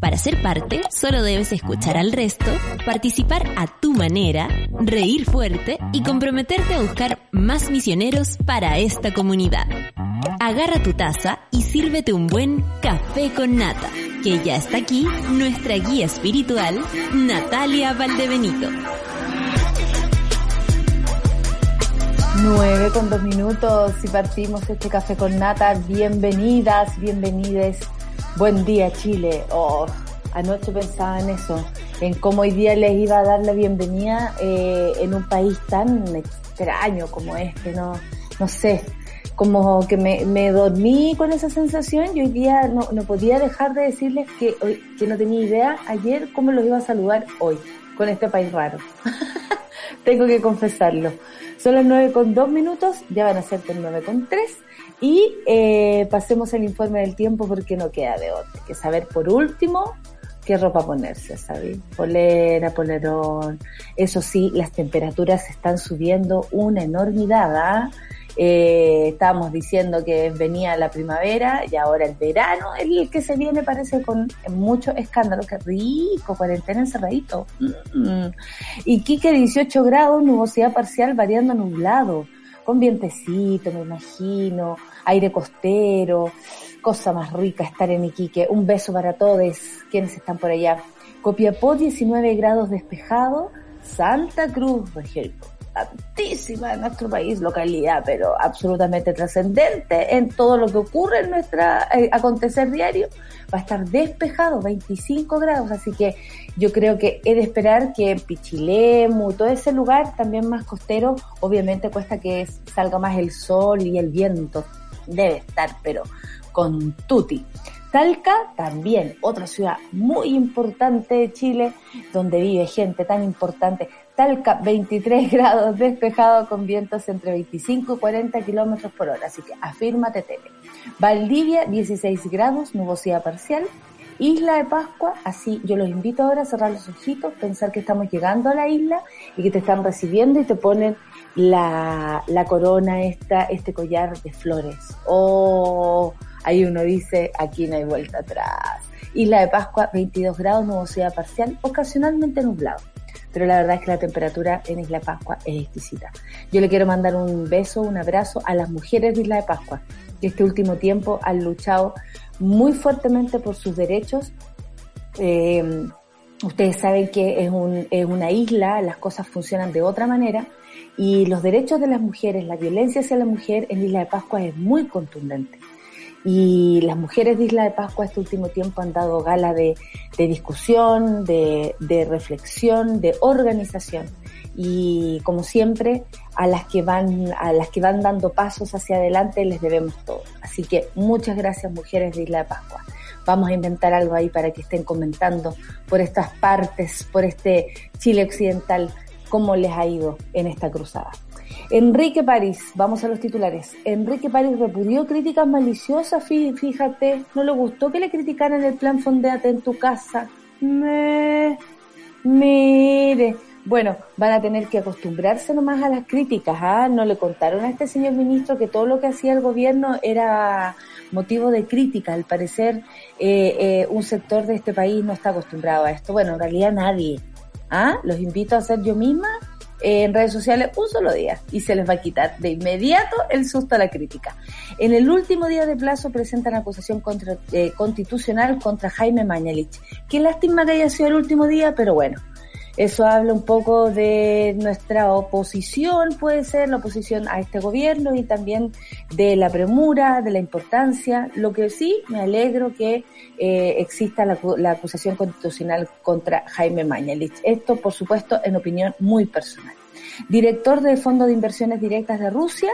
Para ser parte, solo debes escuchar al resto, participar a tu manera, reír fuerte y comprometerte a buscar más misioneros para esta comunidad. Agarra tu taza y sírvete un buen café con nata, que ya está aquí nuestra guía espiritual, Natalia Valdebenito. 9 con dos minutos y partimos este café con nata. Bienvenidas, bienvenides. Buen día Chile. Oh, anoche pensaba en eso, en cómo hoy día les iba a dar la bienvenida eh, en un país tan extraño como este, no, no sé, como que me, me dormí con esa sensación y hoy día no, no podía dejar de decirles que, que no tenía idea ayer cómo los iba a saludar hoy con este país raro. Tengo que confesarlo. Son las nueve con dos minutos, ya van a ser las nueve con tres. Y eh, pasemos al informe del tiempo porque no queda de otra. Que saber por último qué ropa ponerse, ¿sabes? Polera, polerón. Eso sí, las temperaturas están subiendo una enormidad. ¿ah? Eh, estábamos diciendo que venía la primavera y ahora el verano, el que se viene parece con mucho escándalo. Qué rico, cuarentena encerradito. Mm. Y Quique 18 grados, nubosidad parcial variando nublado, con vientecito, me imagino, aire costero, cosa más rica estar en Iquique. Un beso para todos quienes están por allá. Copiapó 19 grados despejado, Santa Cruz, región importantísima en nuestro país, localidad, pero absolutamente trascendente en todo lo que ocurre en nuestra eh, acontecer diario, va a estar despejado, 25 grados, así que yo creo que he de esperar que Pichilemu, todo ese lugar también más costero, obviamente cuesta que salga más el sol y el viento, debe estar, pero con tutti. Talca también, otra ciudad muy importante de Chile, donde vive gente tan importante. Talca, 23 grados despejado con vientos entre 25 y 40 kilómetros por hora, así que afírmate tele. Valdivia, 16 grados, nubosidad parcial. Isla de Pascua, así yo los invito ahora a cerrar los ojitos, pensar que estamos llegando a la isla y que te están recibiendo y te ponen la, la corona esta, este collar de flores. Oh, ahí uno dice, aquí no hay vuelta atrás. Isla de Pascua, 22 grados, nubosidad parcial, ocasionalmente nublado pero la verdad es que la temperatura en Isla de Pascua es exquisita. Yo le quiero mandar un beso, un abrazo a las mujeres de Isla de Pascua, que este último tiempo han luchado muy fuertemente por sus derechos. Eh, ustedes saben que es, es una isla, las cosas funcionan de otra manera y los derechos de las mujeres, la violencia hacia la mujer en Isla de Pascua es muy contundente. Y las mujeres de Isla de Pascua este último tiempo han dado gala de, discusión, de, de, reflexión, de organización. Y como siempre, a las que van, a las que van dando pasos hacia adelante les debemos todo. Así que muchas gracias mujeres de Isla de Pascua. Vamos a inventar algo ahí para que estén comentando por estas partes, por este Chile occidental, cómo les ha ido en esta cruzada. Enrique París, vamos a los titulares. Enrique París repudió críticas maliciosas, fíjate, no le gustó que le criticaran el plan Fondeate en tu casa. Me, mire, bueno, van a tener que acostumbrarse nomás a las críticas, ¿ah? No le contaron a este señor ministro que todo lo que hacía el gobierno era motivo de crítica. Al parecer, eh, eh, un sector de este país no está acostumbrado a esto. Bueno, en realidad nadie. ¿Ah? Los invito a hacer yo misma en redes sociales un solo día y se les va a quitar de inmediato el susto a la crítica. En el último día de plazo presentan acusación contra, eh, constitucional contra Jaime Mañalich. Qué lástima que haya sido el último día, pero bueno, eso habla un poco de nuestra oposición, puede ser la oposición a este gobierno y también de la premura, de la importancia. Lo que sí me alegro que eh, exista la, la, acusación constitucional contra Jaime Mañalich. Esto, por supuesto, en opinión muy personal. Director del Fondo de Inversiones Directas de Rusia,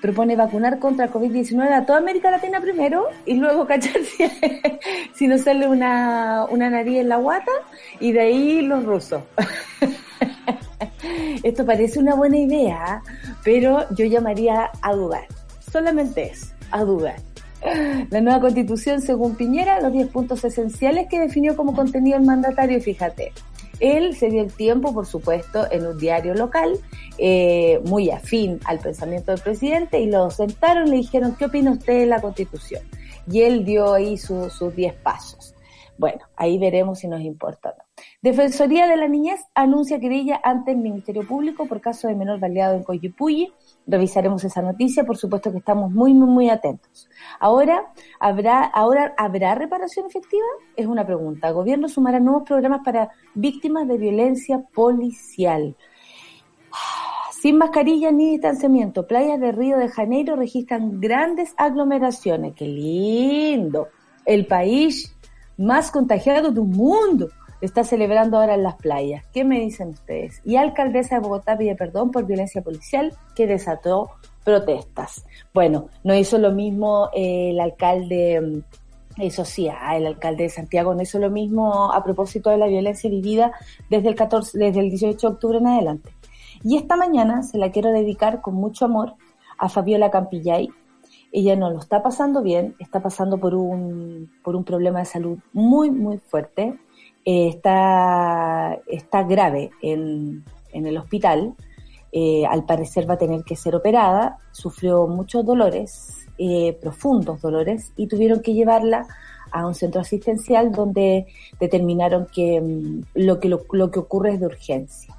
propone vacunar contra COVID-19 a toda América Latina primero y luego cachar si, si nos sale una, una nariz en la guata y de ahí los rusos. Esto parece una buena idea, pero yo llamaría a dudar. Solamente es a dudar. La nueva constitución, según Piñera, los 10 puntos esenciales que definió como contenido el mandatario, fíjate, él se dio el tiempo, por supuesto, en un diario local, eh, muy afín al pensamiento del presidente, y lo sentaron y le dijeron, ¿qué opina usted de la constitución? Y él dio ahí sus 10 pasos. Bueno, ahí veremos si nos importa o no. Defensoría de la Niñez anuncia querella ante el Ministerio Público por caso de menor baleado en Coyipulli. Revisaremos esa noticia, por supuesto que estamos muy, muy, muy atentos. Ahora, ¿habrá, ahora, ¿habrá reparación efectiva? Es una pregunta. Gobierno sumará nuevos programas para víctimas de violencia policial. Sin mascarilla ni distanciamiento, playas de Río de Janeiro registran grandes aglomeraciones. ¡Qué lindo! El país más contagiado del mundo está celebrando ahora en las playas. ¿Qué me dicen ustedes? Y alcaldesa de Bogotá pide perdón por violencia policial que desató protestas. Bueno, no hizo lo mismo eh, el alcalde, mm, eso sí, ah, el alcalde de Santiago no hizo lo mismo a propósito de la violencia vivida desde el 14, desde el 18 de octubre en adelante. Y esta mañana se la quiero dedicar con mucho amor a Fabiola Campillay. Ella no lo está pasando bien, está pasando por un, por un problema de salud muy, muy fuerte eh, está, está grave en, en el hospital. Eh, al parecer va a tener que ser operada. Sufrió muchos dolores, eh, profundos dolores, y tuvieron que llevarla a un centro asistencial donde determinaron que mm, lo, que lo, que ocurre es de urgencia.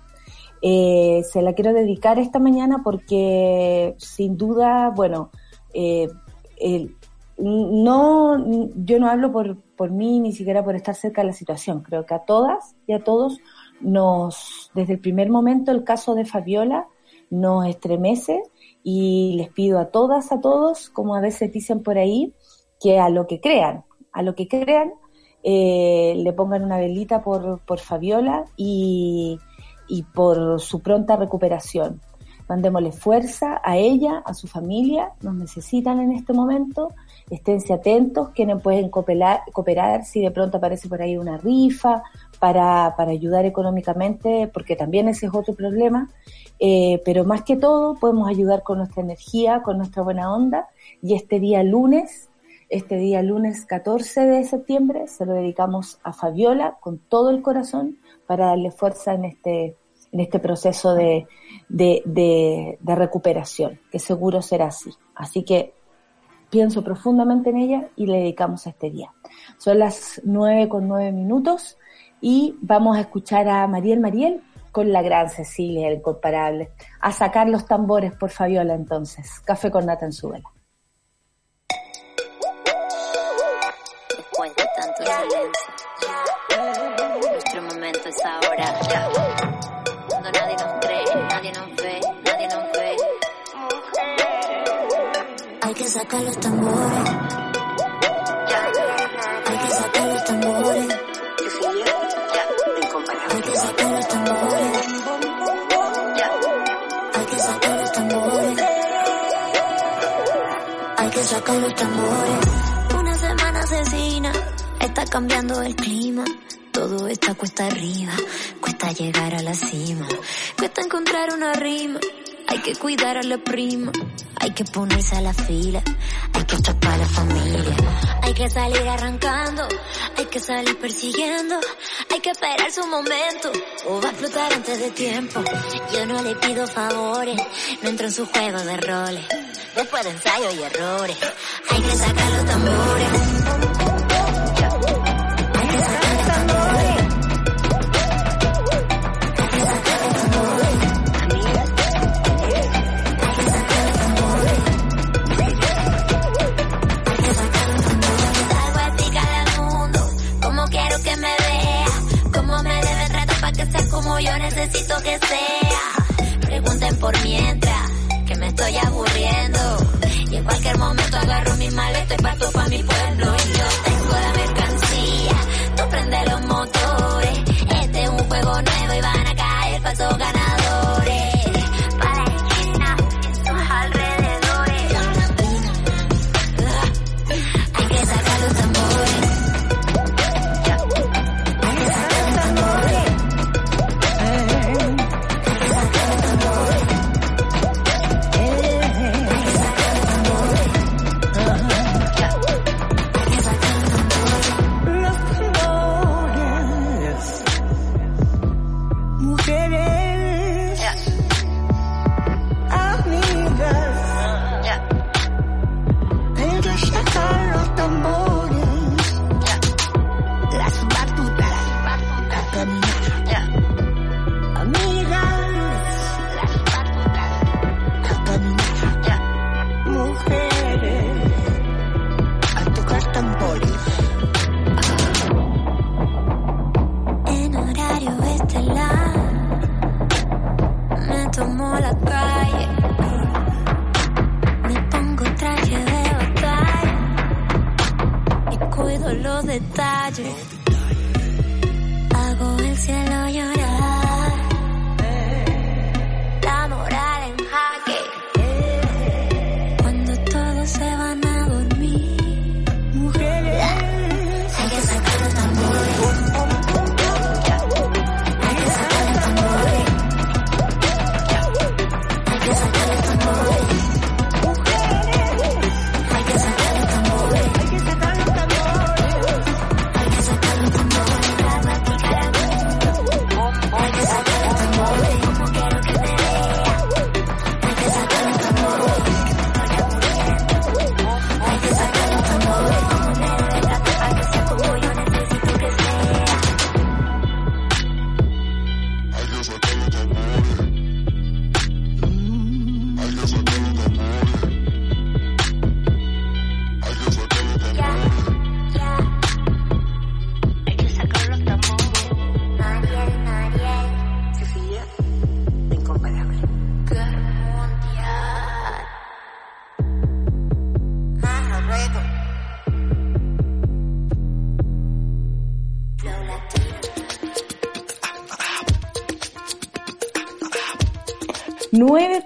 se la quiero dedicar esta mañana porque sin duda, bueno, el, no, yo no hablo por, por mí ni siquiera por estar cerca de la situación. Creo que a todas y a todos nos, desde el primer momento, el caso de Fabiola nos estremece y les pido a todas, a todos, como a veces dicen por ahí, que a lo que crean, a lo que crean, eh, le pongan una velita por, por Fabiola y, y por su pronta recuperación. Mandémosle fuerza a ella, a su familia, nos necesitan en este momento. Esténse atentos, quienes pueden cooperar, cooperar si de pronto aparece por ahí una rifa para, para ayudar económicamente, porque también ese es otro problema, eh, pero más que todo podemos ayudar con nuestra energía, con nuestra buena onda, y este día lunes, este día lunes 14 de septiembre, se lo dedicamos a Fabiola con todo el corazón para darle fuerza en este, en este proceso de, de, de, recuperación, que seguro será así. Así que pienso profundamente en ella y le dedicamos este día. Son las nueve con nueve minutos y vamos a escuchar a Mariel Mariel con la gran Cecilia, el incomparable, a sacar los tambores por Fabiola entonces. Café con nata en su vela. Sacar los tambores. Hay que sacar los tambores. Hay que sacar los tambores. Hay que sacar los tambores. Hay que sacar los tambores. Una semana asesina. Está cambiando el clima. Todo está cuesta arriba. Cuesta llegar a la cima. Cuesta encontrar una rima. Hay que cuidar a la prima. Hay que ponerse a la fila, hay que atrapar la familia. Hay que salir arrancando, hay que salir persiguiendo. Hay que esperar su momento, o va a explotar antes de tiempo. Yo no le pido favores, no entro en su juego de roles. Después de ensayo y errores, hay que sacar los tambores. Necesito que sea. Pregunten por mientras, que me estoy aburriendo. Y en cualquier momento agarro mi maleta y parto pa' mi pueblo.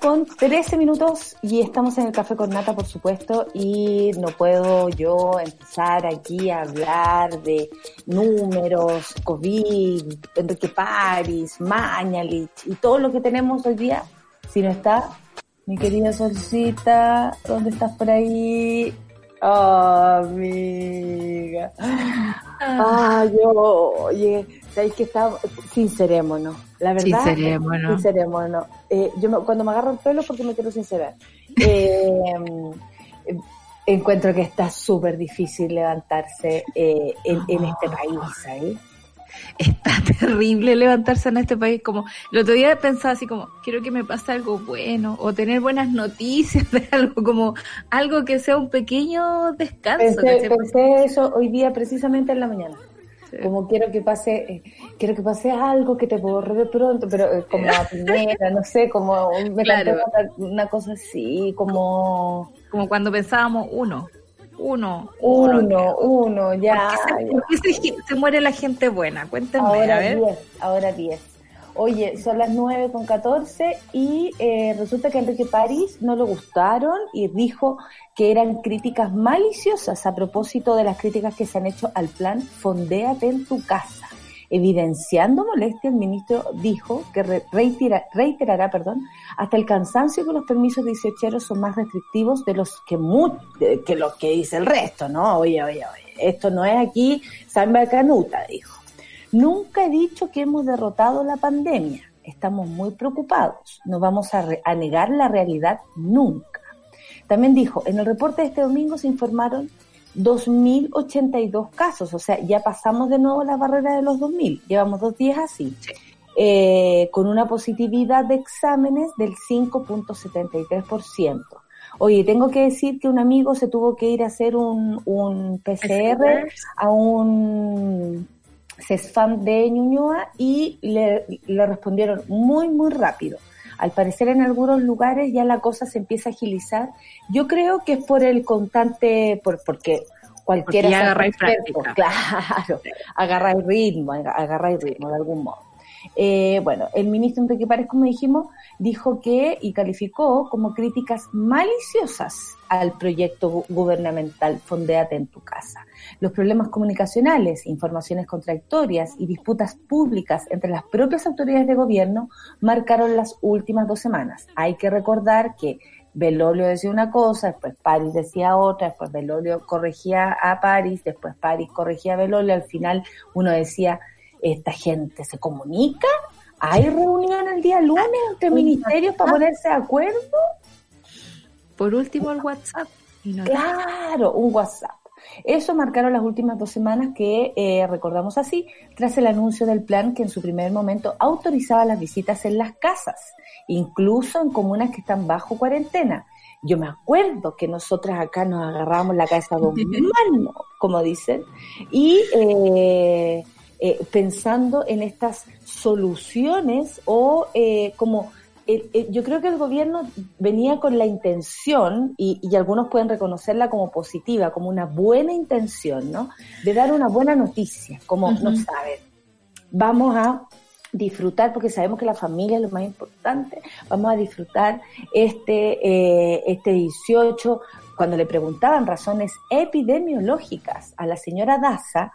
Con 13 minutos y estamos en el café con nata, por supuesto, y no puedo yo empezar aquí a hablar de números, COVID, Enrique París, Mañalich y todo lo que tenemos hoy día, si no está mi querida Solcita, ¿dónde estás por ahí? Oh, amiga. Ah, yo, oye, ¿sabéis que está? Sincerémonos, la verdad. Sincerémonos. Sincerémonos. Eh, yo me- cuando me agarro el pelo porque me quiero sincerar. Eh, encuentro que está súper difícil levantarse eh, en, en este país, ¿sabes? Está terrible levantarse en este país. Como el otro día pensaba así como, quiero que me pase algo bueno o tener buenas noticias de algo como algo que sea un pequeño descanso. Pensé, pensé eso hoy día precisamente en la mañana. Como quiero que pase, eh, quiero que pase algo que te borre de pronto, pero eh, como la primera, no sé, como me Claro. una, una cosa así, como Como cuando pensábamos uno, uno, uno, uno, ya. ¿Por qué, se, ya. por qué se- se muere la gente buena? Cuéntenme, a Ahora ver. 10, ahora 10. Oye, son las 9 con 14 y eh, resulta que Enrique París no le gustaron y dijo que eran críticas maliciosas a propósito de las críticas que se han hecho al plan Fondéate en tu casa. Evidenciando molestia, el ministro dijo que re- reitera- reiterará perdón, hasta el cansancio que los permisos 18 son más restrictivos de los que, mu- que los que dice el resto, ¿no? Oye, oye, oye, esto no es aquí samba canuta, dijo. Nunca he dicho que hemos derrotado la pandemia. Estamos muy preocupados. No vamos a, re- a negar la realidad nunca. También dijo, en el reporte de este domingo se informaron 2.082 casos, o sea, ya pasamos de nuevo la barrera de los 2.000. Llevamos dos días así. Eh, con una positividad de exámenes del 5.73%. Oye, tengo que decir que un amigo se tuvo que ir a hacer un, un PCR a un CESFAM de Ñuñoa y le, le respondieron muy, muy rápido. Al parecer en algunos lugares ya la cosa se empieza a agilizar. Yo creo que es por el constante, por, porque cualquiera... Porque agarráis práctica. Claro, agarráis ritmo, aga- agarráis ritmo de algún modo. Eh, bueno, el ministro Enrique Párez, como dijimos, dijo que y calificó como críticas maliciosas al proyecto gu- gubernamental Fondéate en tu casa. Los problemas comunicacionales, informaciones contradictorias y disputas públicas entre las propias autoridades de gobierno marcaron las últimas dos semanas. Hay que recordar que Belolio decía una cosa, después París decía otra, después Belolio corregía a París, después París corregía a Belolio, al final uno decía, esta gente se comunica, hay reunión el día lunes entre ministerios para ponerse de acuerdo, Por último, el WhatsApp. Y no- claro, un WhatsApp. Eso marcaron las últimas dos semanas que eh, recordamos así, tras el anuncio del plan que en su primer momento autorizaba las visitas en las casas, incluso en comunas que están bajo cuarentena. Yo me acuerdo que nosotras acá nos agarramos la cabeza dos manos, como dicen, y eh, eh, pensando en estas soluciones o eh, como yo creo que el gobierno venía con la intención, y, algunos pueden reconocerla como positiva, como una buena intención, ¿no? De dar una buena noticia, como no saben. Vamos a disfrutar, porque sabemos que la familia es lo más importante, vamos a disfrutar este, eh, este 18 cuando le preguntaban razones epidemiológicas a la señora Daza,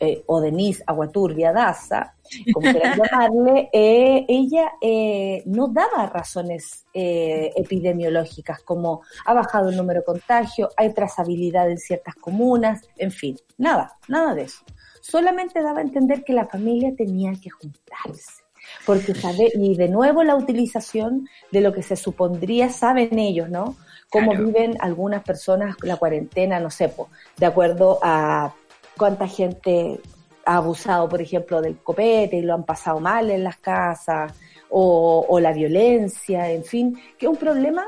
eh, o Denise Aguaturbia Daza, como quieran llamarle, eh, ella eh, no daba razones epidemiológicas como ha bajado el número de contagio, hay trazabilidad en ciertas comunas, en fin, nada, nada de eso. Solamente daba a entender que la familia tenía que juntarse porque sabe, y de nuevo la utilización de lo que se supondría, saben ellos, ¿no? Cómo viven algunas personas la cuarentena, no sé, de acuerdo a cuánta gente ha abusado, por ejemplo, del copete y lo han pasado mal en las casas, o, la violencia, en fin, que es un problema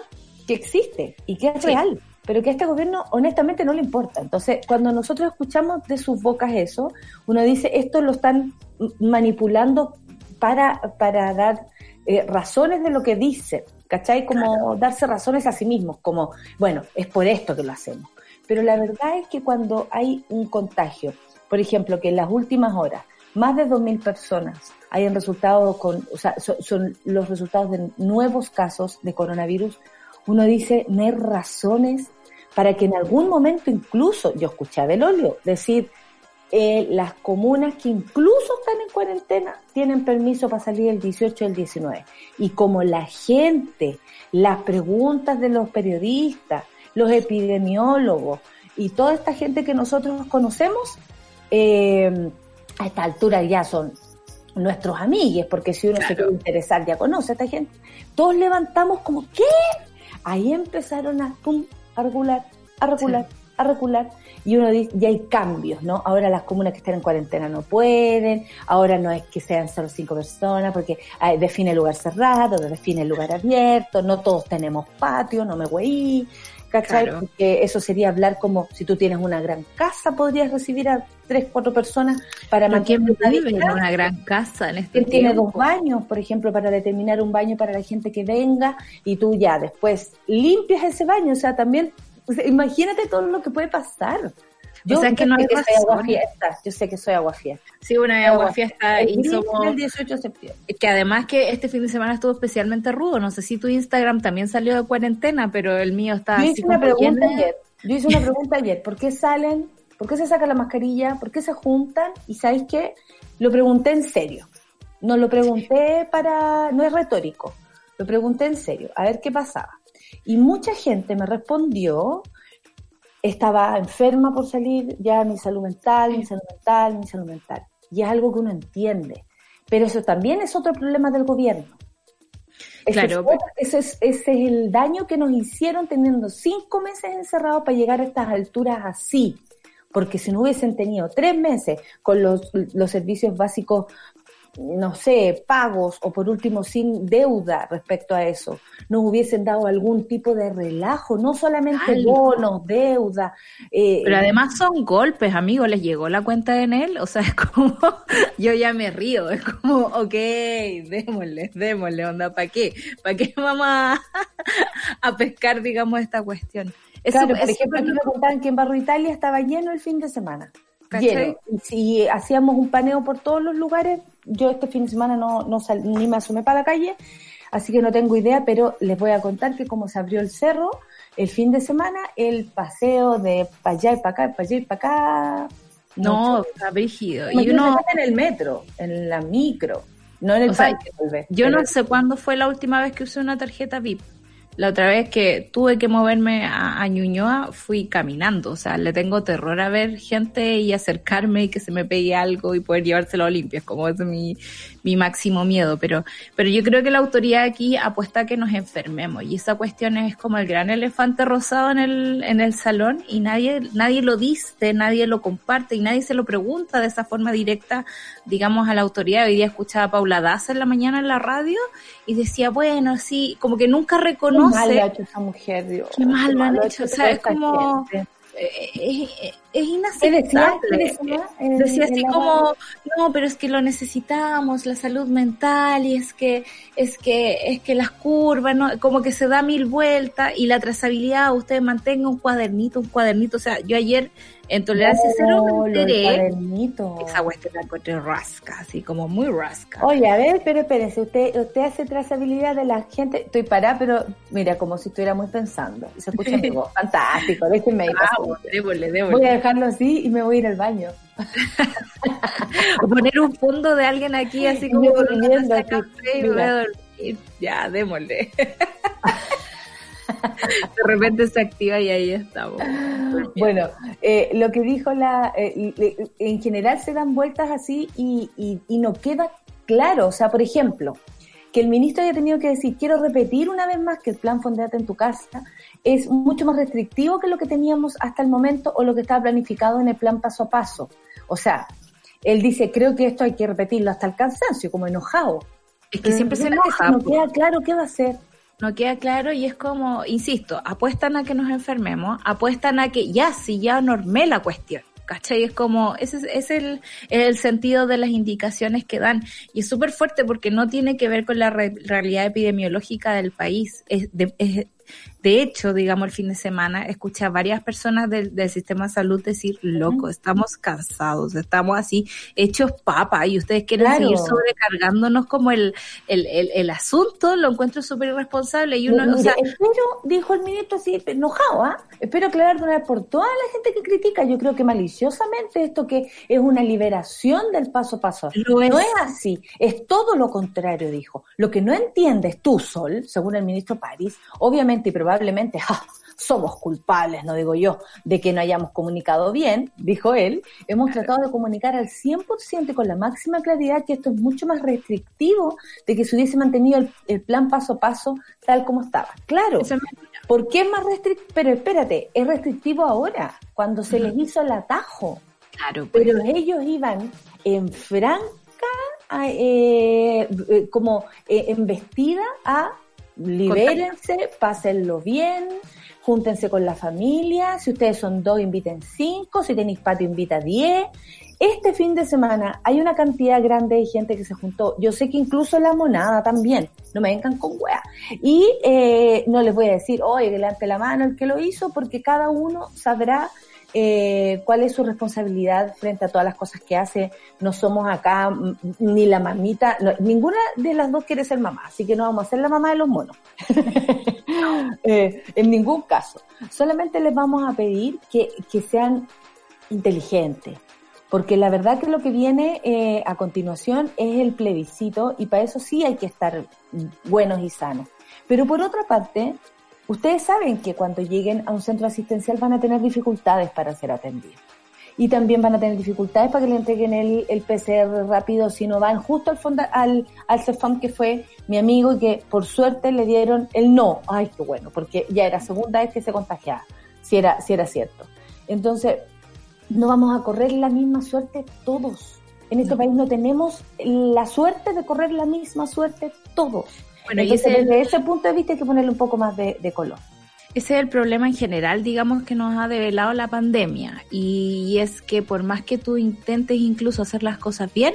que existe y que es real, pero que a este gobierno honestamente no le importa. Entonces, cuando nosotros escuchamos de sus bocas eso, uno dice, esto lo están manipulando para, para dar eh, razones de lo que dicen. ¿Cachai? Como darse razones a sí mismos, como, bueno, es por esto que lo hacemos. Pero la verdad es que cuando hay un contagio, por ejemplo, que en las últimas horas más de 2.000 personas hayan resultado con, o sea, son, los resultados de nuevos casos de coronavirus, uno dice, no hay razones para que en algún momento incluso, yo escuché a Belolio decir, eh, las comunas que incluso están en cuarentena tienen permiso para salir el 18 y el 19. Y como la gente, las preguntas de los periodistas, los epidemiólogos y toda esta gente que nosotros conocemos, eh, a esta altura ya son nuestros amigues, porque si uno se quiere interesar ya conoce a esta gente, todos levantamos como, ¿qué? Ahí empezaron a, pum, a regular, a regular, a regular y uno dice, ya hay cambios, ¿no? Ahora las comunas que están en cuarentena no pueden, ahora no es que sean solo cinco personas, porque define el lugar cerrado, define el lugar abierto, no todos tenemos patio, no me voy ¿cachai? Porque eso sería hablar como si tú tienes una gran casa, podrías recibir a tres, cuatro personas para mantener vive en una gran casa en este tiene dos baños, por ejemplo, para determinar un baño para la gente que venga y tú ya después limpias ese baño, o sea, también imagínate todo lo que puede pasar. Yo sé que no hay que soy aguafiesta. Yo sé que soy aguafiesta. Sí, una aguafiesta y somos... el 18 de septiembre. Que además que este fin de semana estuvo especialmente rudo. No sé si tu Instagram también salió de cuarentena, pero el mío está Yo hice una pregunta ayer. Yo hice una pregunta ayer. ¿Por qué salen? ¿Por qué se saca la mascarilla? ¿Por qué se juntan? Y ¿sabéis qué? Lo pregunté en serio. No lo pregunté para... No es retórico. Lo pregunté en serio. A ver qué pasaba. Y mucha gente me respondió, estaba enferma por salir, ya mi salud mental, mi salud mental, mi salud mental. Y es algo que uno entiende. Pero eso también es otro problema del gobierno. claro. ese, es, ese es el daño que nos hicieron teniendo cinco meses encerrados para llegar a estas alturas así porque si no hubiesen tenido tres meses con los, los servicios básicos no sé, pagos o por último sin deuda respecto a eso, nos hubiesen dado algún tipo de relajo, no solamente bonos, deuda. Eh, Pero además son golpes, amigo, les llegó la cuenta de él, o sea, es como, yo ya me río, es como, ok, démosle, démosle, onda, ¿para qué? ¿Para qué vamos a, pescar, digamos, esta cuestión? Claro, por ejemplo, aquí me contaban que en Barro Italia estaba lleno el fin de semana. Lleno. Si hacíamos un paneo por todos los lugares, yo este fin de semana no, no ni me asomé para la calle, así que no tengo idea, pero les voy a contar que como se abrió el cerro, el fin de semana, el paseo de para allá y para acá, para allá y para acá. No, está rígido. Y uno en el metro, en la micro, no en el parque. yo no sé cuándo fue la última vez que usé una tarjeta VIP. La otra vez que tuve que moverme a, Ñuñoa fui caminando, o sea, le tengo terror a ver gente y acercarme y que se me pegue algo y poder llevárselo a limpio, es como es mi, mi máximo miedo, pero, pero yo creo que la autoridad aquí apuesta a que nos enfermemos y esa cuestión es como el gran elefante rosado en el, en el salón y nadie, nadie lo dice, nadie lo comparte y nadie se lo pregunta de esa forma directa, digamos, a la autoridad. Hoy día escuchaba a Paula Daza en la mañana en la radio y decía, bueno, sí, como que nunca reconoce. Qué mal lo ha hecho esa mujer, Dios. Qué mal lo han hecho. O sea, es como. Eh, es inaceptable. decía, así como, no, pero es que lo necesitamos, la salud mental, y es que, es que, es que las curvas, ¿no? como que se da mil vueltas, y la trazabilidad, usted mantenga un cuadernito, un cuadernito, o sea, yo ayer en Tolerancia Cero me enteré. Esa cuestión la encontré rasca, así como muy rasca. Oye, a ver, pero espérese, usted, usted hace trazabilidad de la gente. Estoy parada, pero mira, como si estuviera muy pensando. se escucha mi voz. Fantástico, déjenme ir. Voy a dejarlo así y me voy a ir al baño. o poner un fondo de alguien aquí, así como aquí. y voy a dormir. Ya, démosle. de repente se activa y ahí estamos. Bueno, eh, lo que dijo la, eh, en general se dan vueltas así y, y, no queda claro. O sea, por ejemplo, que el ministro haya tenido que decir, quiero repetir una vez más que el plan Fondate en tu casa es mucho más restrictivo que lo que teníamos hasta el momento o lo que estaba planificado en el plan paso a paso. O sea, él dice, creo que esto hay que repetirlo hasta el cansancio, como enojado. Es que siempre se enoja. No queda claro qué va a hacer no queda claro y es como, insisto, apuestan a que nos enfermemos, apuestan a que ya, si ya normé la cuestión. ¿Cachai? Es como, ese es, el, el, sentido de las indicaciones que dan. Y es súper fuerte porque no tiene que ver con la realidad epidemiológica del país. Es, de, es, de hecho, digamos, el fin de semana escuché a varias personas del, sistema de salud decir, loco, estamos cansados, estamos así hechos papa y ustedes quieren seguir sobrecargándonos como el, el, el, asunto, lo encuentro súper irresponsable y uno, o sea, espero, dijo el ministro así, enojado, ¿ah? Espero aclarar de una vez por toda la gente que critica, yo creo que maliciosamente esto que es una liberación del paso a paso. No es así, es todo lo contrario, dijo. Lo que no entiendes tú, Sol, según el ministro París, obviamente y probablemente somos culpables, no digo yo, de que no hayamos comunicado bien, dijo él, hemos tratado de comunicar al 100% y con la máxima claridad que esto es mucho más restrictivo de que se hubiese mantenido el, plan paso a paso tal como estaba. Claro, ¿por qué es más restrictivo? Pero espérate, es restrictivo ahora, cuando se les hizo el atajo. Claro, pues. Pero ellos iban en franca, eh, eh, como eh, en vestida a libérense, pásenlo bien, júntense con la familia, si ustedes son dos, inviten cinco, si tenéis patio, invita diez. Este fin de semana hay una cantidad grande de gente que se juntó. Yo sé que incluso la monada también. No me vengan con wea. Y eh, no les voy a decir, oye, que levante la mano el que lo hizo, porque cada uno sabrá eh, cuál es su responsabilidad frente a todas las cosas que hace. No somos acá ni la mamita, ninguna de las dos quiere ser mamá, así que no vamos a ser la mamá de los monos. Eh, en ningún caso. Solamente les vamos a pedir que, que sean inteligentes. Porque la verdad que lo que viene eh, a continuación es el plebiscito y para eso sí hay que estar buenos y sanos. Pero por otra parte, Ustedes saben que cuando lleguen a un centro asistencial van a tener dificultades para ser atendidos. Y también van a tener dificultades para que le entreguen el, el PCR rápido si no van justo al, fondo, al, al CEFAM que fue mi amigo y que por suerte le dieron el no. Ay, qué bueno, porque ya era segunda vez que se contagiaba, si era, si era cierto. Entonces, no vamos a correr la misma suerte todos. En este país no tenemos la suerte de correr la misma suerte todos. Bueno, y desde ese punto de vista hay que ponerle un poco más de, de color. Ese es el problema en general, digamos, que nos ha develado la pandemia. Y es que por más que tú intentes incluso hacer las cosas bien,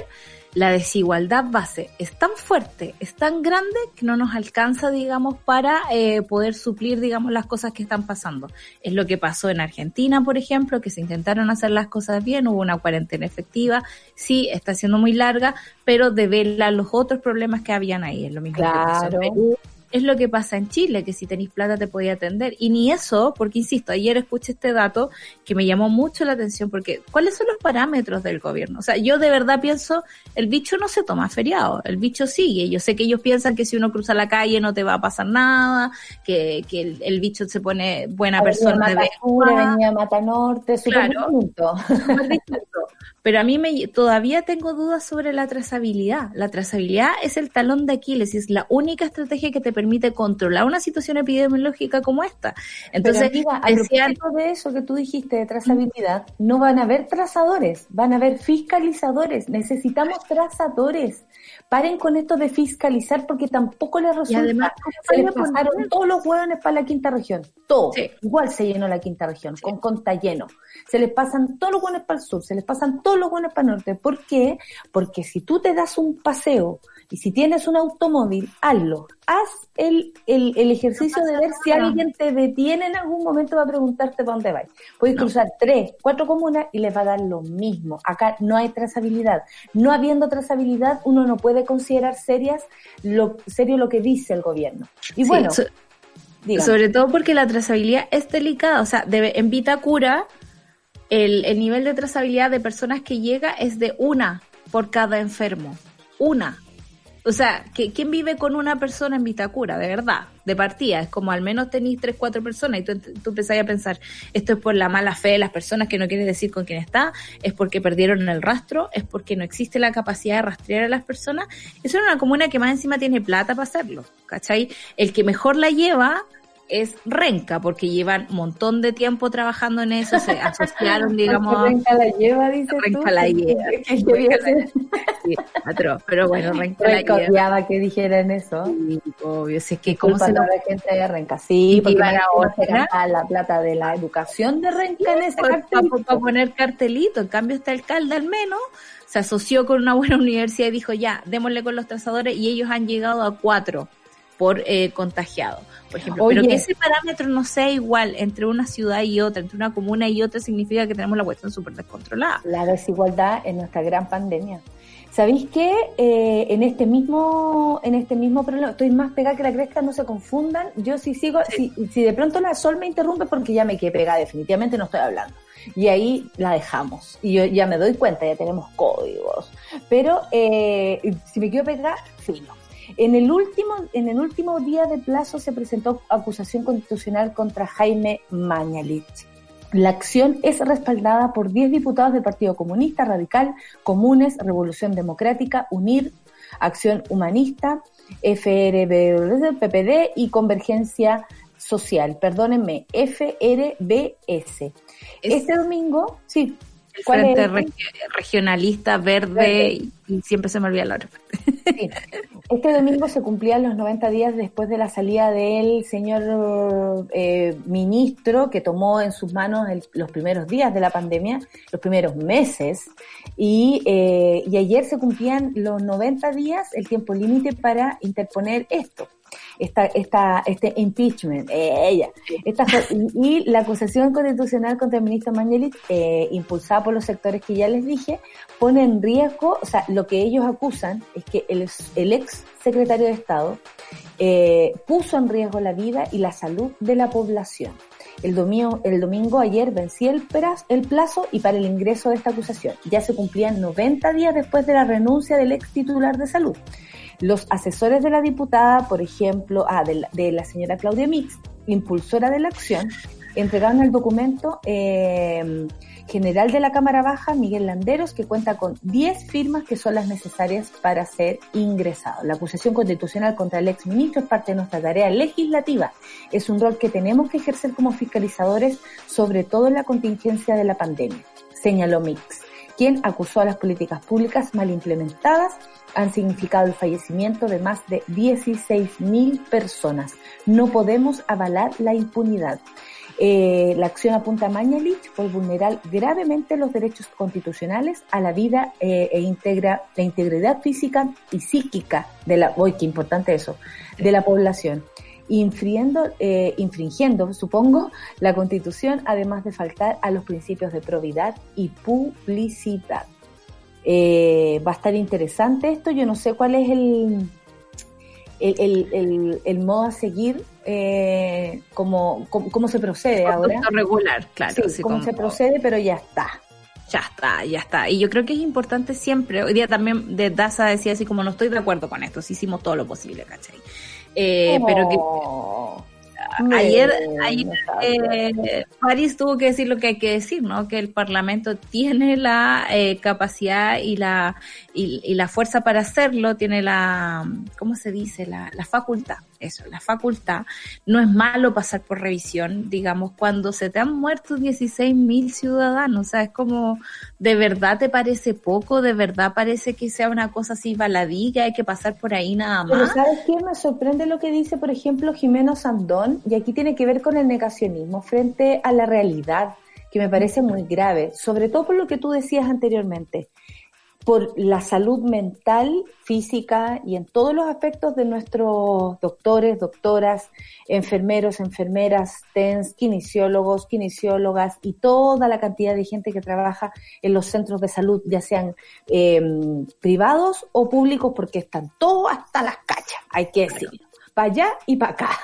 la desigualdad base es tan fuerte, es tan grande que no nos alcanza, digamos, para eh, poder suplir, digamos, las cosas que están pasando. Es lo que pasó en Argentina, por ejemplo, que se intentaron hacer las cosas bien, hubo una cuarentena efectiva, sí, está siendo muy larga, pero devela los otros problemas que habían ahí. Es lo mismo que pasó en Perú, es lo que pasa en Chile, que si tenéis plata te podía atender. Y ni eso, porque insisto, ayer escuché este dato que me llamó mucho la atención, porque ¿cuáles son los parámetros del gobierno? O sea, yo de verdad pienso, el bicho no se toma feriado, el bicho sigue. Yo sé que ellos piensan que si uno cruza la calle no te va a pasar nada, que, que el, bicho se pone buena persona. de Mata Norte, claro, Pero a mí me, todavía tengo dudas sobre la trazabilidad. La trazabilidad es el talón de Aquiles y es la única estrategia que te permite controlar una situación epidemiológica como esta. Entonces, Pero, amiga, de eso que tú dijiste de trazabilidad, no van a haber trazadores, van a haber fiscalizadores. Necesitamos trazadores. Paren con esto de fiscalizar porque tampoco les resulta. además, se les pasaron todos los hueones para la quinta región. Todo. Sí. Igual se llenó la quinta región, con conta lleno. Se les pasan todos los hueones para el sur, se les pasan todos los hueones para el norte. ¿Por qué? Porque si tú te das un paseo y si tienes un automóvil, hazlo. Haz el, el, el ejercicio de ver si alguien te detiene en algún momento va a preguntarte para dónde vas. Puedes No. cruzar tres, cuatro comunas y les va a dar lo mismo. Acá no hay trazabilidad. No habiendo trazabilidad, uno no puede considerar serias lo, serio lo que dice el gobierno. Y Sí, bueno, so- sobre todo porque la trazabilidad es delicada. O sea, debe, en Vitacura, el, el nivel de trazabilidad de personas que llega es de una por cada enfermo. Una. O sea, que, ¿quién vive con una persona en Vitacura? De verdad, de partida. Es como al menos tenéis tres, cuatro personas y tú, tú empezás a pensar, esto es por la mala fe de las personas que no quieren decir con quién está, es porque perdieron el rastro, es porque no existe la capacidad de rastrear a las personas. Eso es una comuna que más encima tiene plata para hacerlo, ¿cachai? El que mejor la lleva es Renca, porque llevan un montón de tiempo trabajando en eso, se asociaron, digamos, Renca la lleva, dices Renca la lleva. Sí, atroz, pero bueno, Renca la lleva. que dijeran eso. Sí, obvio, si es que cómo se la gente de Renca. Sí, porque Iban van a la plata de la educación de Renca en ese para cartel. poner cartelito. En cambio, este alcalde al menos se asoció con una buena universidad y dijo, ya, démosle con los trazadores y ellos han llegado a cuatro por eh, contagiado, por ejemplo. Oye. Pero que ese parámetro no sea igual entre una ciudad y otra, entre una comuna y otra, significa que tenemos la cuestión súper descontrolada. La desigualdad en nuestra gran pandemia. ¿Sabéis que eh, en este mismo en este mismo problema estoy más pegada que la cresta, no se confundan? Yo si sigo, si, si de pronto la sol me interrumpe porque ya me quedé pegada, definitivamente no estoy hablando. Y ahí la dejamos. Y yo ya me doy cuenta, ya tenemos códigos. Pero eh, si me quedo pegada, fino. En el último, en el último día de plazo se presentó acusación constitucional contra Jaime Mañalich. La acción es respaldada por 10 diputados del Partido Comunista, Radical, Comunes, Revolución Democrática, UNIR, Acción Humanista, FRB, PPD y Convergencia Social. Perdónenme, FRBS. Este domingo, sí. El ¿cuál Frente es? Regi- Regionalista Verde. Y, siempre se me olvida la otra. Sí. Este domingo se cumplían los 90 días después de la salida del señor eh, ministro que tomó en sus manos el- los primeros días de la pandemia, los primeros meses, y, eh, y ayer se cumplían los 90 días, el tiempo límite para interponer esto. Esta, esta, este impeachment, eh, ella, esta, y, y la acusación constitucional contra el ministro Mañelit, eh, impulsada por los sectores que ya les dije, pone en riesgo, o sea, lo que ellos acusan es que el, el ex secretario de Estado eh, puso en riesgo la vida y la salud de la población. El domingo, el domingo ayer vencía el, el plazo y para el ingreso de esta acusación. Ya se cumplían 90 días después de la renuncia del ex titular de salud. Los asesores de la diputada, por ejemplo, ah, de, la, de la señora Claudia Mix, impulsora de la acción, entregaron el documento eh, general de la Cámara Baja, Miguel Landeros, que cuenta con 10 firmas que son las necesarias para ser ingresado. La acusación constitucional contra el ex ministro es parte de nuestra tarea legislativa. Es un rol que tenemos que ejercer como fiscalizadores, sobre todo en la contingencia de la pandemia, señaló Mix quien acusó a las políticas públicas mal implementadas han significado el fallecimiento de más de 16.000 personas. No podemos avalar la impunidad. Eh, la acción apunta a Mañalich por vulnerar gravemente los derechos constitucionales a la vida eh, e integra la integridad física y psíquica de la, uy, qué importante eso, de la población infringiendo, eh, infringiendo, supongo, la Constitución, además de faltar a los principios de probidad y publicidad. Eh, va a estar interesante esto, yo no sé cuál es el, el, el, el, el modo a seguir, eh, cómo, cómo, cómo, se procede ahora. regular, claro. Sí, cómo como- se procede, pero ya está. Ya está, ya está. Y yo creo que es importante siempre, hoy día también de Daza decía así como no estoy de acuerdo con esto, sí hicimos todo lo posible, ¿cachai? Eh, Pero que Oh. Ayer, ayer eh, París tuvo que decir lo que hay que decir, ¿no? Que el Parlamento tiene la eh, capacidad y la y, la fuerza para hacerlo, tiene la, ¿cómo se dice? La, la facultad, eso, la facultad. No es malo pasar por revisión, digamos, cuando se te han muerto 16 mil ciudadanos, o sea, es como, ¿de verdad te parece poco? ¿De verdad parece que sea una cosa así baladí, que hay que pasar por ahí nada más? Pero ¿sabes qué? Me sorprende lo que dice, por ejemplo, Jimeno Sandón, y aquí tiene que ver con el negacionismo frente a la realidad, que me parece muy grave, sobre todo por lo que tú decías anteriormente por la salud mental, física y en todos los aspectos de nuestros doctores, doctoras, enfermeros, enfermeras, TENS, kinesiólogos, kinesiólogas y toda la cantidad de gente que trabaja en los centros de salud, ya sean em, privados o públicos, porque están todos hasta las cachas, hay que decirlo para allá y para acá.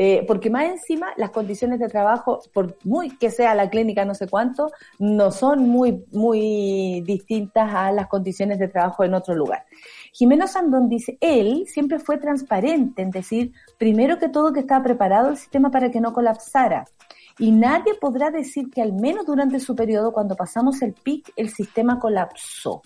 Eh, porque más encima las condiciones de trabajo, por muy que sea la clínica no sé cuánto, no son muy, muy distintas a las condiciones de trabajo en otro lugar. Jimeno Sandón dice, él siempre fue transparente en decir, primero que todo, que estaba preparado el sistema para que no colapsara. Y nadie podrá decir que al menos durante su periodo, cuando pasamos el pic, el sistema colapsó.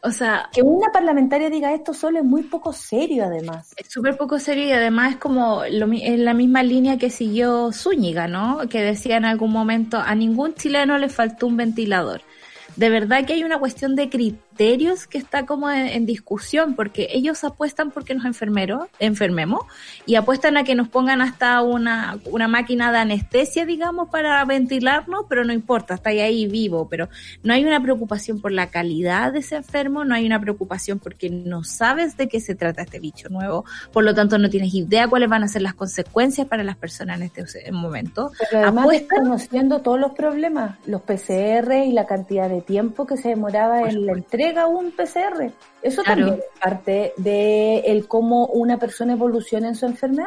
O sea, que una parlamentaria diga esto solo es muy poco serio, además. Es súper poco serio y además es como lo, en la misma línea que siguió Zúñiga, ¿no? Que decía en algún momento a ningún chileno le faltó un ventilador. De verdad que hay una cuestión de criterio que está como en, discusión, porque ellos apuestan porque nos enfermeros, enfermemos y apuestan a que nos pongan hasta una, una máquina de anestesia, digamos, para ventilarnos, pero no importa, está ahí vivo, pero no hay una preocupación por la calidad de ese enfermo, no hay una preocupación porque no sabes de qué se trata este bicho nuevo, por lo tanto no tienes idea cuáles van a ser las consecuencias para las personas en este momento. Pero además apuestan, conociendo todos los problemas, los PCR y la cantidad de tiempo que se demoraba en la entrega un PCR. Eso también es parte de el cómo una persona evoluciona en su enfermedad.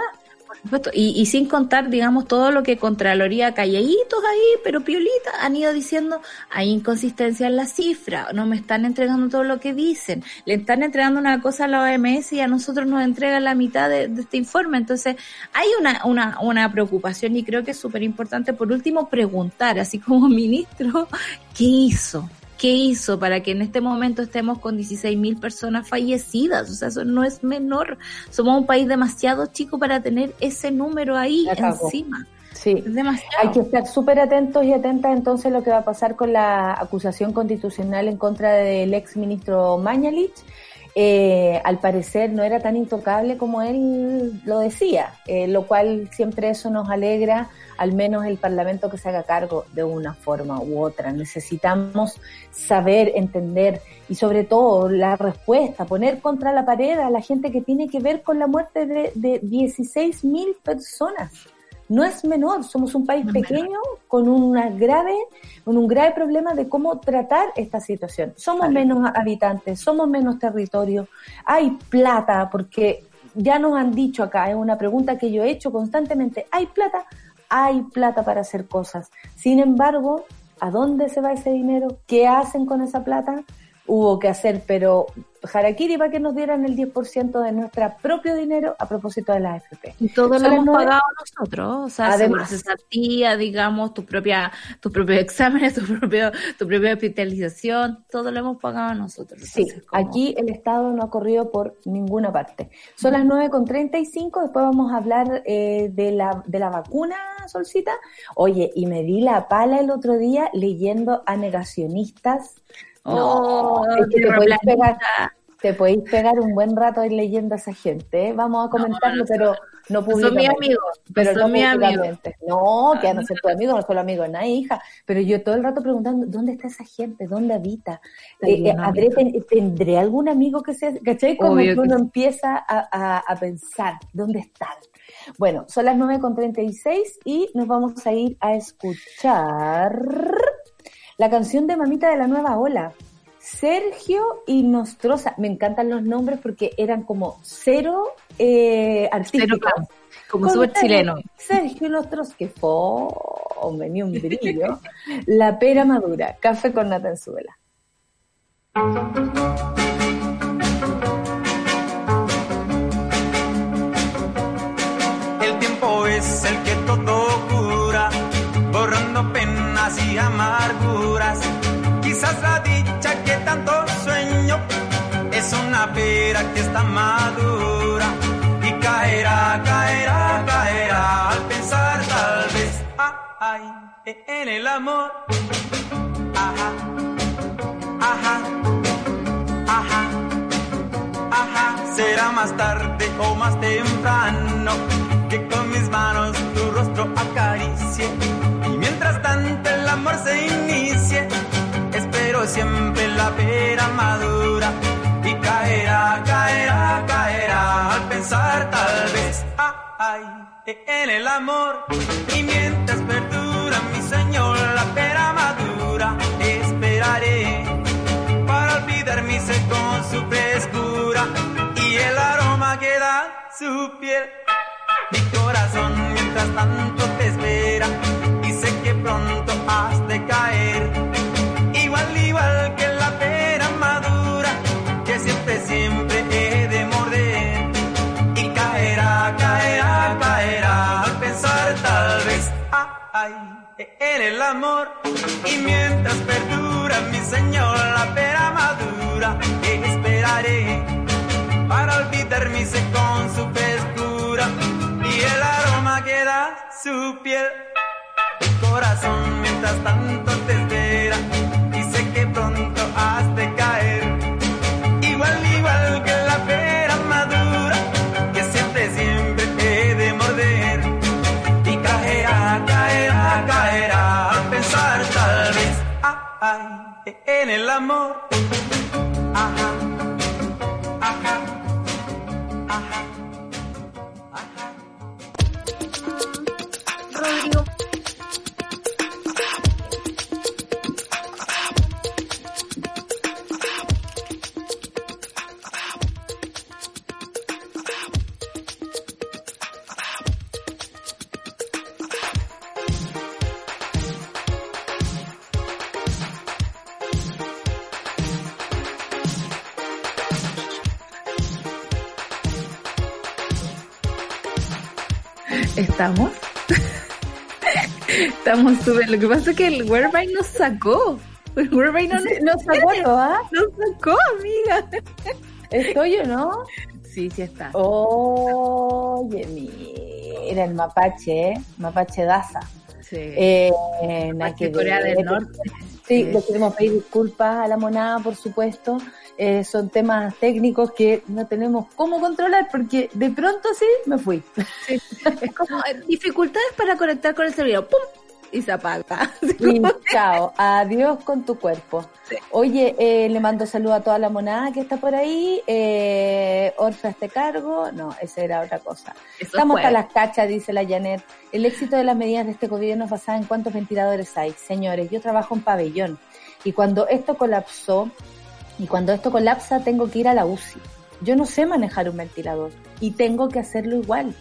Y, sin contar, digamos, todo lo que Contraloría calladitos ahí, pero piolita, han ido diciendo, hay inconsistencia en la cifra, no me están entregando todo lo que dicen, le están entregando una cosa a la OMS y a nosotros nos entregan la mitad de, este informe. Entonces, hay una, una, una preocupación y creo que es súper importante, por último, preguntar, así como ministro, ¿qué hizo? Qué hizo para que en este momento estemos con 16.000 personas fallecidas. O sea, eso no es menor. Somos un país demasiado chico para tener ese número ahí encima. Sí, hay que estar súper atentos y atentas entonces a lo que va a pasar con la acusación constitucional en contra del ex ministro Mañalich. Eh, al parecer no era tan intocable como él lo decía, eh, lo cual siempre eso nos alegra al menos el Parlamento que se haga cargo de una forma u otra. Necesitamos saber, entender y sobre todo la respuesta, poner contra la pared a la gente que tiene que ver con la muerte de, de 16 mil personas. No es menor, somos un país pequeño con una grave, con un grave problema de cómo tratar esta situación. Somos menos habitantes, somos menos territorio, hay plata, porque ya nos han dicho acá, es una pregunta que yo he hecho constantemente, ¿hay plata? hay plata para hacer cosas. Sin embargo, ¿a dónde se va ese dinero? ¿Qué hacen con esa plata? Hubo que hacer, pero Harakiri para que nos dieran el 10% de nuestro propio dinero a propósito de la AFP. Y todo lo hemos pagado nosotros, o sea, además tía, digamos, tu propia, tus propios exámenes, tu propio, tu propia hospitalización, todo lo hemos pagado nosotros. Sí, aquí el Estado no ha corrido por ninguna parte. Son las 9.35, después vamos a hablar eh, de, la, de la vacuna, Solcita. Oye, y me di la pala el otro día leyendo a negacionistas no, oh, te, podéis pegar, un buen rato leyendo a esa gente. ¿eh? Vamos a comentarlo, pero no públicamente. Son mis amigos. Pero son mis amigos. No, que a no ser tu amigo, no solo amigo, nada, hija. Pero yo todo el rato preguntando, ¿dónde está esa gente? ¿Dónde habita? Eh, eh, ¿Tendré algún amigo que sea? ¿Cachai? Como uno empieza a, a, pensar, ¿dónde están? Bueno, son las 9.36 y nos vamos a ir a escuchar la canción de Mamita de la Nueva Ola. Sergio y Nostrosa. Me encantan los nombres porque eran como cero eh, artísticos. como súper chileno. Sergio Nostrosa, que fue, ni un brillo. la pera madura, café con nata en suela. El tiempo es el que penas y amarguras. Quizás la dicha que tanto sueño es una pera que está madura y caerá, caerá, caerá al pensar tal vez ah, ay, eh, en el amor. Ajá, ajá, ajá, ajá. Será más tarde o más temprano que con mis manos tu rostro amor se inicie espero siempre la pera madura y caerá, caerá, caerá al pensar tal vez, ay, en el amor. Y mientras perdura mi Señor la pera madura, esperaré para olvidar mi sed con su frescura y el aroma que da su piel. Mi corazón mientras tanto te espera pronto has de caer igual, igual que la pera madura, que siempre, siempre he de morder. Y caerá, caerá, caerá, al pensar tal vez, ay, en el amor. Y mientras perdura mi Señor la pera madura, esperaré para olvidar mi con su frescura y el aroma que da su piel. Mientras tanto te espera y sé que pronto has de caer. Igual, igual que la pera madura, que siempre, siempre he de morder. Y caerá, caerá, caerá al pensar tal vez, ay, en el amor. Ajá, ¿Estamos? Estamos súper. Lo que pasa es que el Whereby nos sacó. El Whereby no nos, ¿Nos sacó, ah? nos sacó, amiga. ¿Estoy yo, no? Sí, sí está. Oye, mira, el mapache, ¿eh? Mapache Daza. Sí. Eh, Mapache Corea del Norte. Sí, Sí. le queremos pedir disculpas a la monada, por supuesto. Eh, son temas técnicos que no tenemos cómo controlar porque de pronto sí me fui. Es como eh, dificultades para conectar con el servidor. ¡Pum! Y se apaga. Y chao, adiós con tu cuerpo. Sí. Oye, eh, le mando saludo a toda la monada que está por ahí. Eh, Orfa, este cargo. No, esa era otra cosa. Eso Estamos hasta las cachas, dice la Janet. El éxito de las medidas de este gobierno es basado en cuántos ventiladores hay. Señores, yo trabajo en pabellón y cuando esto colapsó, y cuando esto colapsa tengo que ir a la UCI. Yo no sé manejar un ventilador y tengo que hacerlo igual.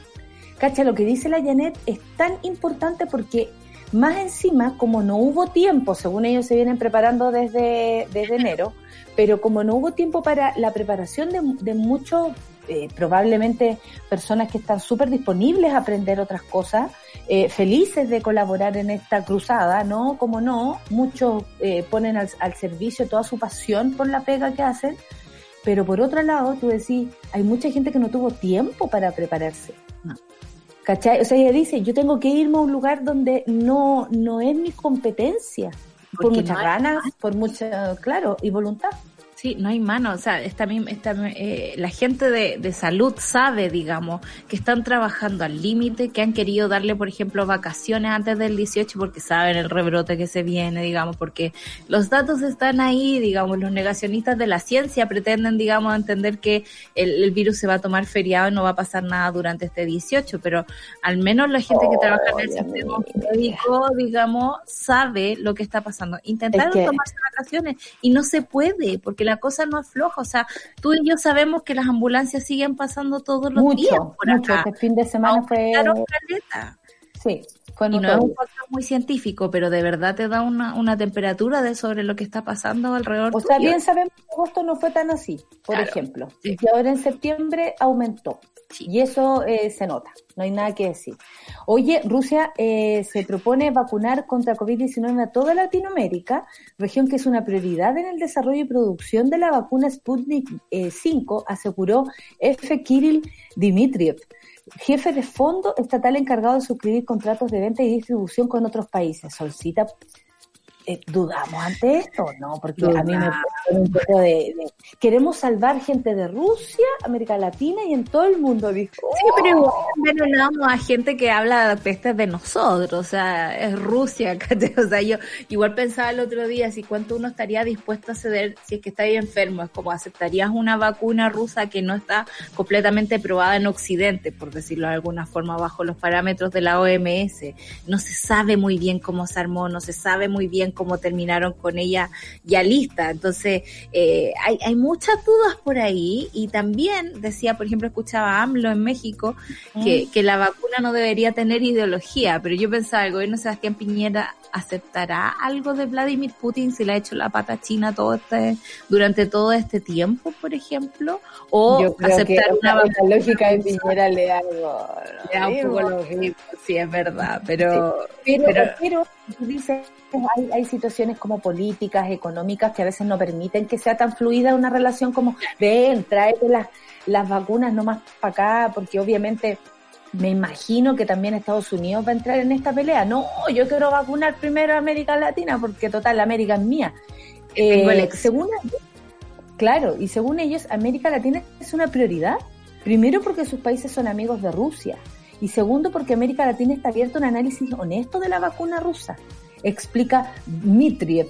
Cacha, lo que dice la Janet es tan importante porque más encima, como no hubo tiempo, según ellos se vienen preparando desde, desde enero, pero como no hubo tiempo para la preparación de, de muchos, eh, probablemente personas que están súper disponibles a aprender otras cosas, eh, felices de colaborar en esta cruzada, ¿no? Como no, muchos eh, ponen al, al servicio toda su pasión por la pega que hacen, pero por otro lado, tú decís, hay mucha gente que no tuvo tiempo para prepararse. No. ¿Cachai? O sea, ella dice, yo tengo que irme a un lugar donde no, no es mi competencia. Por muchas no ganas, por mucha, claro, y voluntad. Sí, no hay mano, o sea, esta, esta, eh, la gente de, de salud sabe, digamos, que están trabajando al límite, que han querido darle, por ejemplo, vacaciones antes del 18 porque saben el rebrote que se viene, digamos, porque los datos están ahí, digamos, los negacionistas de la ciencia pretenden, digamos, entender que el, el virus se va a tomar feriado y no va a pasar nada durante este 18, pero al menos la gente que trabaja en el sistema médico, digamos, sabe lo que está pasando. Intentaron Es que- tomarse vacaciones y no se puede, porque la cosa no afloja. O sea, tú y yo sabemos que las ambulancias siguen pasando todos los días por mucho. acá. Este fin de semana fue, caleta. sí, y no es un factor muy científico, pero de verdad te da una, una temperatura de sobre lo que está pasando alrededor. O sea, bien sabemos que agosto no fue tan así, por ejemplo. Y ahora en septiembre aumentó. Y eso eh, se nota, no hay nada que decir. Oye, Rusia eh, se propone vacunar contra COVID-19 a toda Latinoamérica, región que es una prioridad en el desarrollo y producción de la vacuna Sputnik 5, eh, aseguró F. Kirill Dmitriev, jefe de fondo estatal encargado de suscribir contratos de venta y distribución con otros países. Solicita eh, dudamos ante esto, ¿no? Porque a mí me pone un poco de, Queremos salvar gente de Rusia, América Latina y en todo el mundo, dijo. Sí, pero igual envenenamos a gente que habla pestes de nosotros, o sea, es Rusia, O sea, yo igual pensaba el otro día si cuánto uno estaría dispuesto a ceder si es que está ahí enfermo, es como aceptarías una vacuna rusa que no está completamente probada en Occidente, por decirlo de alguna forma, bajo los parámetros de la OMS. No se sabe muy bien cómo se armó, no se sabe muy bien cómo terminaron con ella ya lista. Entonces, eh, hay, hay muchas dudas por ahí y también decía, por ejemplo, escuchaba a AMLO en México que, que la vacuna no debería tener ideología, pero yo pensaba, el gobierno Sebastián Piñera aceptará algo de Vladimir Putin si le ha hecho la pata china todo este, durante todo este tiempo, por ejemplo, o aceptar una vacuna. lógica de Piñera le da algo. Le da un poco lo mismo, sí, es verdad, pero, pero, pero, pero, tú dices hay, hay situaciones como políticas, económicas, que a veces no permiten que sea tan fluida una relación como, ven, tráete las, las vacunas nomás para acá, porque obviamente me imagino que también Estados Unidos va a entrar en esta pelea. No, yo quiero vacunar primero a América Latina, porque total, América es mía. Eh, según claro, y según ellos, América Latina es una prioridad. Primero porque sus países son amigos de Rusia. Y segundo porque América Latina está abierta a un análisis honesto de la vacuna rusa explica Mitriev,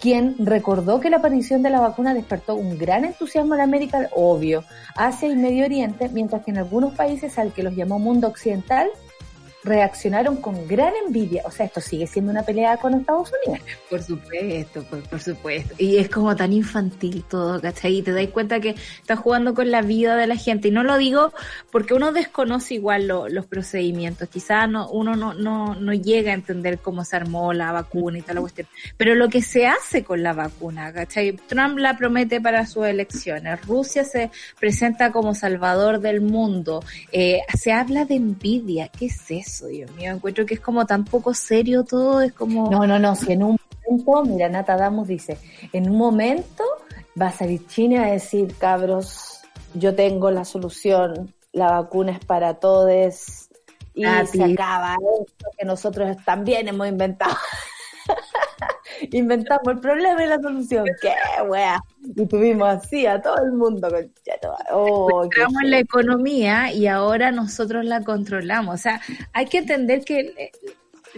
quien recordó que la aparición de la vacuna despertó un gran entusiasmo en América, obvio, Asia y Medio Oriente, mientras que en algunos países al que los llamó mundo occidental reaccionaron con gran envidia. O sea, esto sigue siendo una pelea con Estados Unidos. Por supuesto, por, supuesto. Y es como tan infantil todo, ¿cachai? Y te das cuenta que está jugando con la vida de la gente. Y no lo digo porque uno desconoce igual los procedimientos. Quizás no, uno no, no, no llega a entender cómo se armó la vacuna y tal cuestión. Pero lo que se hace con la vacuna, ¿cachai? Trump la promete para sus elecciones. Rusia se presenta como salvador del mundo. Eh, se habla de envidia. ¿Qué es eso? Dios mío, encuentro que es como tan poco serio todo, es como... No, no, no, si en un momento, mira, Nata Damos dice, en un momento va a salir China a decir, cabros, yo tengo la solución, la vacuna es para todos y se acaba esto que nosotros también hemos inventado. Inventamos el problema y la solución. ¡Qué wea! Y tuvimos así a todo el mundo. Oh, la economía y ahora nosotros la controlamos. O sea, hay que entender que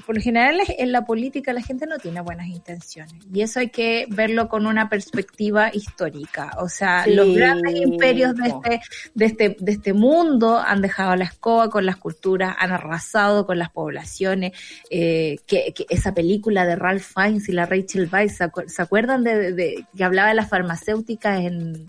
por lo general en la política la gente no tiene buenas intenciones y eso hay que verlo con una perspectiva histórica. O sea, los grandes imperios de este, de este, de este mundo han dejado la escoba con las culturas, han arrasado con las poblaciones. Eh, que, esa película de Ralph Fiennes y la Rachel Weisz, ¿se acuerdan de, de que hablaba de las farmacéuticas en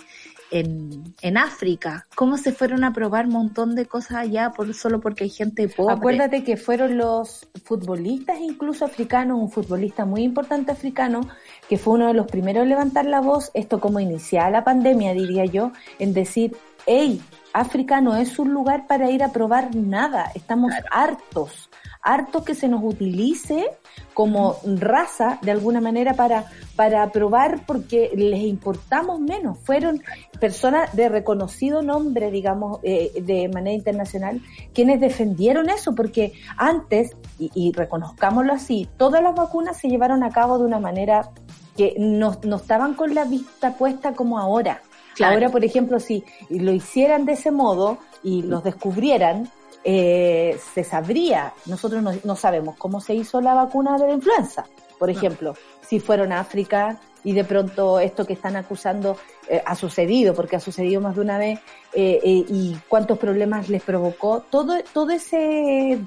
en, en África, cómo se fueron a probar un montón de cosas allá por, solo porque hay gente pobre. Acuérdate que fueron los futbolistas incluso africanos, un futbolista muy importante africano, que fue uno de los primeros en levantar la voz, esto como iniciaba la pandemia, diría yo, en decir, hey, África no es un lugar para ir a probar nada, estamos hartos harto que se nos utilice como raza de alguna manera para, para probar porque les importamos menos. Fueron personas de reconocido nombre, digamos, eh, de manera internacional, quienes defendieron eso, porque antes, y, y, reconozcámoslo así, todas las vacunas se llevaron a cabo de una manera que no, no estaban con la vista puesta como ahora. Ahora, por ejemplo, si lo hicieran de ese modo y los descubrieran, eh, se sabría, nosotros no, sabemos cómo se hizo la vacuna de la influenza, por ejemplo, si fueron a África y de pronto esto que están acusando eh, ha sucedido, porque ha sucedido más de una vez, eh, y cuántos problemas les provocó, todo, todo ese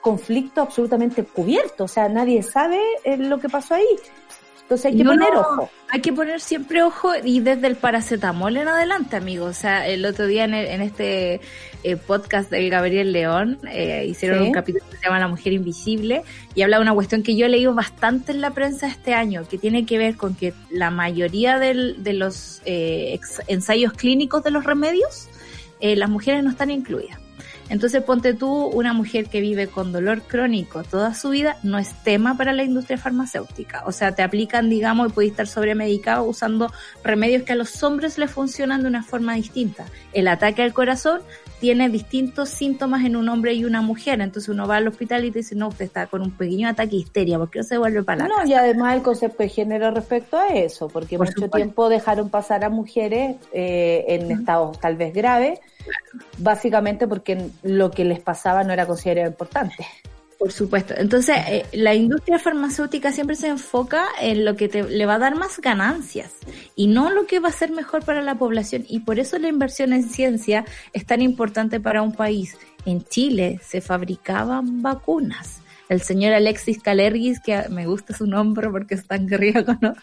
conflicto absolutamente cubierto, o sea, nadie sabe lo que pasó ahí. Entonces hay que No, poner ojo. Hay que poner siempre ojo y desde el paracetamol en adelante, amigo. O sea, el otro día en, el- en este eh, podcast del Gabriel León eh, hicieron Sí. un capítulo que se llama La Mujer Invisible y habla de una cuestión que yo he leído bastante en la prensa este año, que tiene que ver con que la mayoría del- de los eh, ensayos clínicos de los remedios, eh, las mujeres no están incluidas. Entonces ponte tú una mujer que vive con dolor crónico toda su vida, no es tema para la industria farmacéutica. O sea, te aplican, digamos, y puedes estar sobremedicado usando remedios que a los hombres les funcionan de una forma distinta. El ataque al corazón tiene distintos síntomas en un hombre y una mujer. Entonces uno va al hospital y te dice, no, usted está con un pequeño ataque de histeria, ¿por qué no se vuelve para la No, casa? y además el concepto de género respecto a eso, porque Por mucho supuesto. tiempo dejaron pasar a mujeres eh, en estados tal vez graves, básicamente porque lo que les pasaba no era considerado importante. Por supuesto. Entonces, eh, la industria farmacéutica siempre se enfoca en lo que te, le va a dar más ganancias y no lo que va a ser mejor para la población. Y por eso la inversión en ciencia es tan importante para un país. En Chile se fabricaban vacunas. El señor Alexis Calergis, que me gusta su nombre porque es tan griego, ¿no?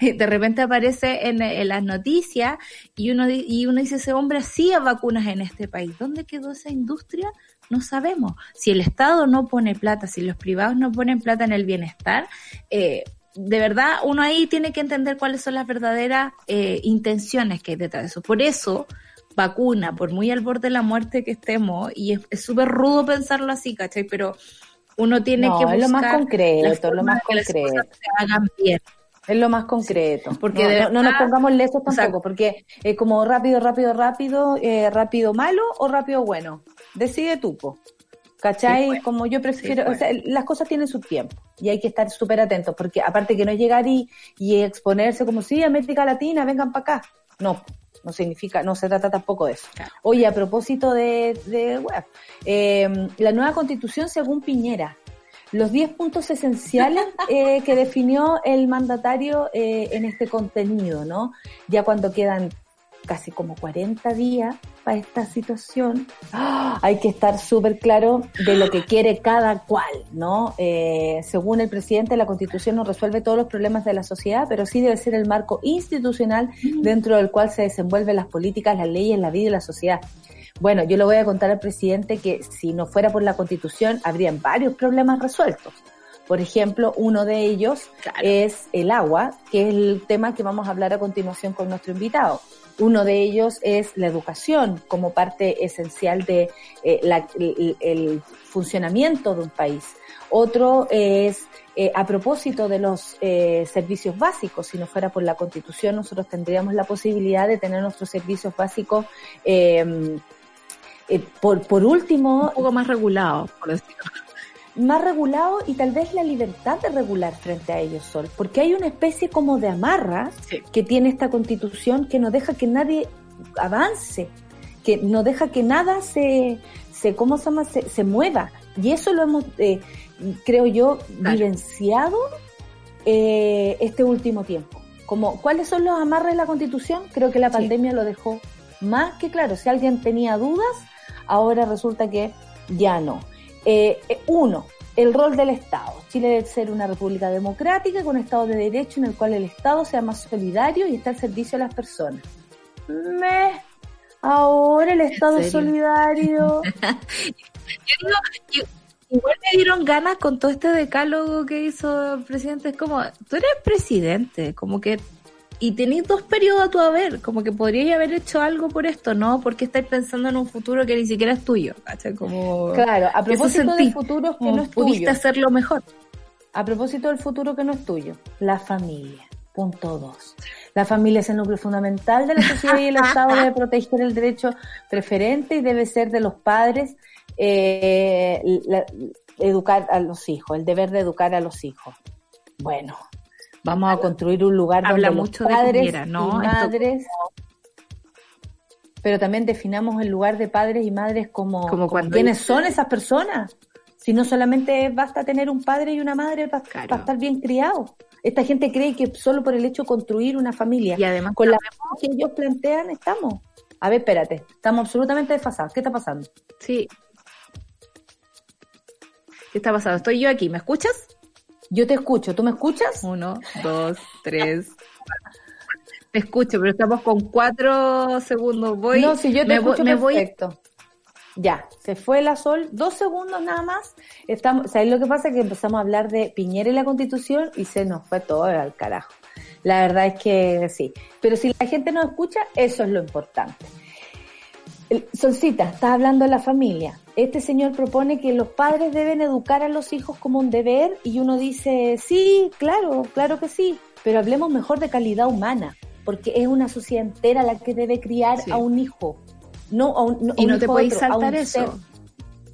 De repente aparece en, en las noticias y uno, y uno dice, ese hombre hacía vacunas en este país. ¿Dónde quedó esa industria? No sabemos. Si el Estado no pone plata, si los privados no ponen plata en el bienestar, eh, de verdad uno ahí tiene que entender cuáles son las verdaderas eh, intenciones que hay detrás de eso. Por eso, vacuna, por muy al borde de la muerte que estemos, y es súper rudo pensarlo así, ¿cachai? Pero uno tiene No, que es buscar lo más concreto, es lo más que concreto. hagan bien. Es lo más concreto. porque no, de no- no nos pongamos lesos tampoco, porque es como rápido, rápido, rápido, eh, rápido malo o rápido bueno. Decide tú, po. ¿Cachai? Sí, pues. como yo prefiero, Sí, o sea, las cosas tienen su tiempo y hay que estar súper atentos, porque aparte que no llegar y, y exponerse como, sí, América Latina, vengan para acá. No, no significa, no se trata tampoco de eso. Claro. Oye, a propósito de, de web, eh, la nueva constitución según Piñera, los 10 puntos esenciales eh, que definió el mandatario eh, en este contenido, ¿no? Ya cuando quedan casi como 40 días para esta situación, ¡ah! hay que estar súper claro de lo que quiere cada cual, ¿no? Eh, según el presidente, la constitución no resuelve todos los problemas de la sociedad, pero sí debe ser el marco institucional dentro del cual se desenvuelven las políticas, las leyes, la vida y la sociedad. Bueno, yo le voy a contar al presidente que si no fuera por la constitución, habrían varios problemas resueltos. Por ejemplo, uno de ellos Claro. es el agua, que es el tema que vamos a hablar a continuación con nuestro invitado. Uno de ellos es la educación como parte esencial de eh, la- el, el funcionamiento de un país. Otro es, eh, a propósito de los eh, servicios básicos, si no fuera por la constitución, nosotros tendríamos la posibilidad de tener nuestros servicios básicos, eh, eh, por, por último, Un poco más regulado, por decirlo. Más regulado y tal vez la libertad de regular frente a ellos, Sol, porque hay una especie como de amarra Sí. que tiene esta constitución que no deja que nadie avance, que no deja que nada se, se ¿cómo se llama? Se, se mueva. Y eso lo hemos, eh, creo yo, Claro. vivenciado eh, este último tiempo. Como, ¿cuáles son los amarres de la constitución? Creo que la Sí. pandemia lo dejó más que claro. Si alguien tenía dudas, ahora resulta que ya no. Eh, eh, uno, el rol del Estado. Chile debe ser una república democrática con Estado de Derecho en el cual el Estado sea más solidario y esté al servicio de las personas. Me, ahora el Estado es solidario. Yo digo, igual me dieron ganas con todo este decálogo que hizo el presidente. Es como, tú eres presidente, como que, y tenés dos periodos a tu haber, como que podrías haber hecho algo por esto, ¿no? Porque estáis pensando en un futuro que ni siquiera es tuyo, ¿cachai? Como, Claro, a ¿qué se propósito del futuro que no es pudiste tuyo. hacerlo mejor. A propósito del futuro que no es tuyo, la familia. Punto dos. La familia es el núcleo fundamental de la sociedad y el Estado debe proteger el derecho preferente y debe ser de los padres eh, la- educar a los hijos, el deber de educar a los hijos. Bueno, vamos a construir un lugar Habla donde mucho los de padres Piñera, ¿no? y madres, pero también definamos el lugar de padres y madres como, Como como cuando quiénes son esas personas. Si no solamente basta tener un padre y una madre para Claro. estar bien criados. Esta gente cree que solo por el hecho de construir una familia, Y además, con la que ellos plantean, estamos. A ver, espérate, estamos absolutamente desfasados. ¿Qué está pasando? sí. ¿Qué está pasando? Estoy yo aquí, ¿me escuchas? Yo te escucho, ¿tú me escuchas? Uno, dos, tres. Te escucho, pero estamos con cuatro segundos. Voy, no, si yo te me, escucho me voy. perfecto. Ya, se fue la sol, dos segundos nada más. Estamos, ¿Sabes lo que pasa? Que empezamos a hablar de Piñera y la constitución y se nos fue todo al carajo. La verdad es que sí. Pero si la gente no escucha, eso es lo importante. Solcita, estás hablando de la familia. Este señor propone que los padres deben educar a los hijos como un deber y uno dice, sí, claro, claro que sí, pero hablemos mejor de calidad humana, porque es una sociedad entera la que debe criar Sí. a un hijo. No, a un, y a un no te podéis saltar eso. ser.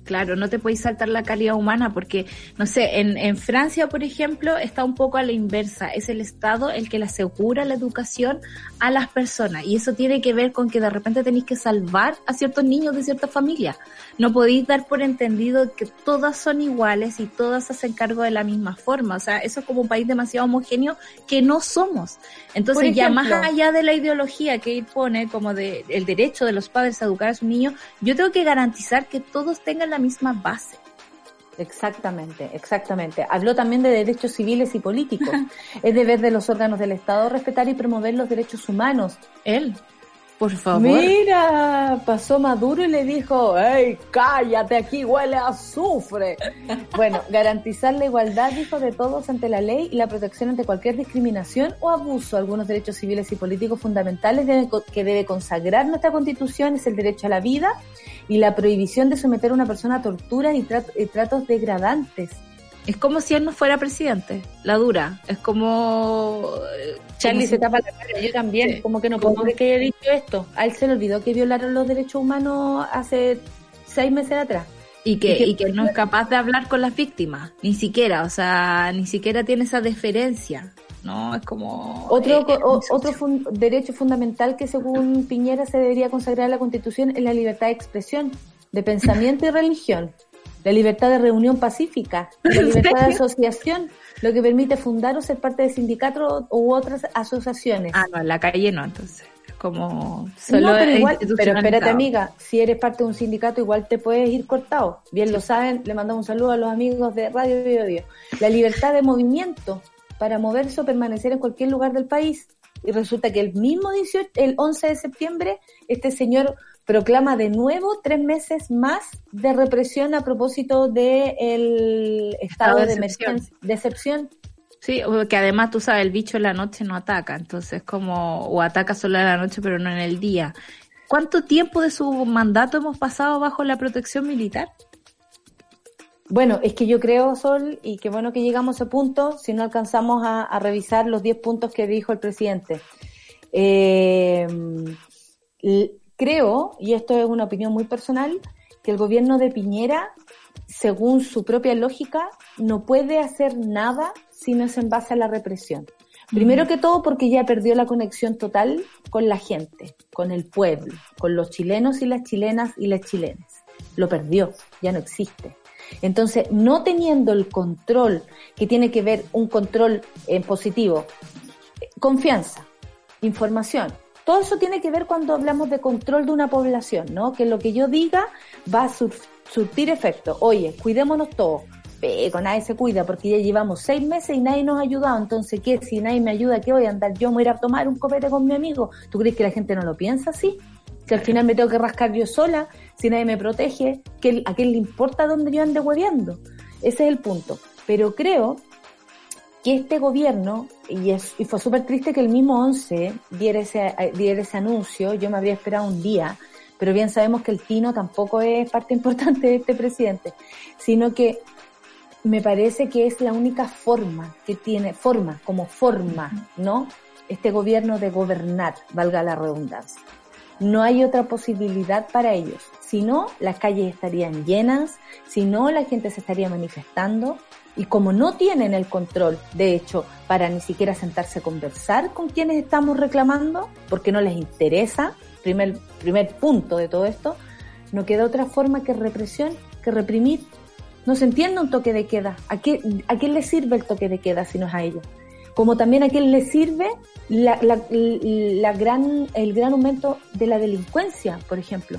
Claro, no te podéis saltar la calidad humana porque, no sé, en, en Francia, por ejemplo, está un poco a la inversa. Es el Estado el que le asegura la educación a las personas. Y eso tiene que ver con que de repente tenéis que salvar a ciertos niños de ciertas familias. No podéis dar por entendido que todas son iguales y todas hacen cargo de la misma forma. O sea, eso es como un país demasiado homogéneo que no somos. Entonces, ya más allá de la ideología que él pone como de el derecho de los padres a educar a sus niños, yo tengo que garantizar que todos tengan la misma base. Exactamente, exactamente. Habló también de derechos civiles y políticos. es deber de los órganos del Estado respetar y promover los derechos humanos. Él, por favor. Mira, pasó Maduro y le dijo, ¡Ey, cállate, aquí huele a azufre! bueno, garantizar la igualdad, dijo, de todos ante la ley y la protección ante cualquier discriminación o abuso. Algunos derechos civiles y políticos fundamentales que debe consagrar nuestra Constitución es el derecho a la vida y la prohibición de someter a una persona a torturas y, trat- y tratos degradantes. Es como si él no fuera presidente, la dura. Es como... eh, Charlie se tapa la cara, yo también, Sí. como que no puedo creer que haya dicho esto. A él se le olvidó que violaron los derechos humanos hace seis meses atrás. Y que, y que- y que no es capaz de hablar con las víctimas, ni siquiera, o sea, ni siquiera tiene esa deferencia, ¿no? Es como... Otro, eh, o- otro fun- derecho fundamental que según Piñera se debería consagrar en la Constitución es la libertad de expresión, de pensamiento y religión, la libertad de reunión pacífica, la ¿En libertad de asociación, lo que permite fundar o ser parte de sindicatos u otras asociaciones. Ah, no, en la calle no, entonces. Es como... Solo no, pero igual, pero espérate amiga, si eres parte de un sindicato igual te puedes ir cortado. Bien lo saben, le mandamos un saludo a los amigos de Radio Bio Bio. La libertad de movimiento para moverse o permanecer en cualquier lugar del país. Y resulta que el mismo 18, el 11 de septiembre, este señor proclama de nuevo tres meses más de represión a propósito del el estado Estado de de emergencia, de excepción. Sí, o que además tú sabes, el bicho en la noche no ataca, entonces como, o ataca solo en la noche pero no en el día. ¿Cuánto tiempo de su mandato hemos pasado bajo la protección militar? Bueno, es que yo creo, Sol, y qué bueno que llegamos a ese punto, si no alcanzamos a, a revisar los 10 puntos que dijo el presidente. Eh, creo, y esto es una opinión muy personal, que el gobierno de Piñera, según su propia lógica, no puede hacer nada si no es en base a la represión. Primero que todo porque ya perdió la conexión total con la gente, con el pueblo, con los chilenos y las chilenas y las chilenas. Lo perdió, ya no existe. Entonces, no teniendo el control que tiene que ver un control en positivo, eh, confianza, información, todo eso tiene que ver cuando hablamos de control de una población, ¿no? Que lo que yo diga va a sur- surtir efecto. Oye, cuidémonos todos. Pero nadie se cuida porque ya llevamos seis meses y nadie nos ha ayudado. Entonces, ¿qué? Si nadie me ayuda, ¿qué voy a andar? Yo me voy a tomar un copete con mi amigo. ¿Tú crees que la gente no lo piensa así? Si al final me tengo que rascar yo sola, si nadie me protege, ¿qué- ¿a quién le importa dónde yo ande hueveando? Ese es el punto. Pero creo que este gobierno, y, es, y fue súper triste que el mismo 11 diera ese, eh, diera ese anuncio, yo me habría esperado un día, pero bien sabemos que el Tino tampoco es parte importante de este presidente, sino que me parece que es la única forma que tiene, forma, como forma, ¿no? Este gobierno de gobernar, valga la redundancia. No hay otra posibilidad para ellos. Si no, las calles estarían llenas, si no, la gente se estaría manifestando. Y como no tienen el control, de hecho, para ni siquiera sentarse a conversar con quienes estamos reclamando, porque no les interesa, primer, primer punto de todo esto, no queda otra forma que represión, que reprimir. No se entiende un toque de queda. ¿A, qué, ¿A quién le sirve el toque de queda si no es a ellos? Como también a quién le sirve la, gran, el gran aumento de la delincuencia, por ejemplo.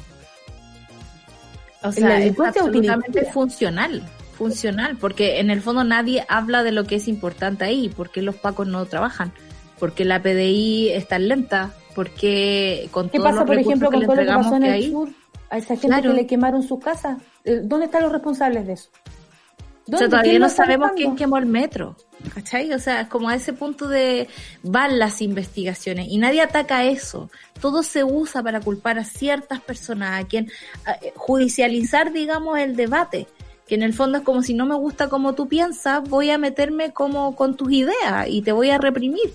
Sea, La es delincuencia absolutamente utilitaria. funcional. funcional, porque en el fondo nadie habla de lo que es importante ahí, porque los pacos no trabajan, porque la PDI está lenta, porque con ¿Qué todos pasa, los por recursos ejemplo, que con le todo lo que entregamos pasó en que el hay, sur? A esa gente Claro. que le quemaron sus casas. Eh, ¿Dónde están los responsables de eso? O sea, todavía ¿Quién no sabemos quién quemó el metro. ¿Cachai? O sea, es como a ese punto de van las investigaciones y nadie ataca eso. Todo se usa para culpar a ciertas personas, a quien a- eh, judicializar, digamos, el debate. Que en el fondo es como si no me gusta como tú piensas, voy a meterme como con tus ideas y te voy a reprimir.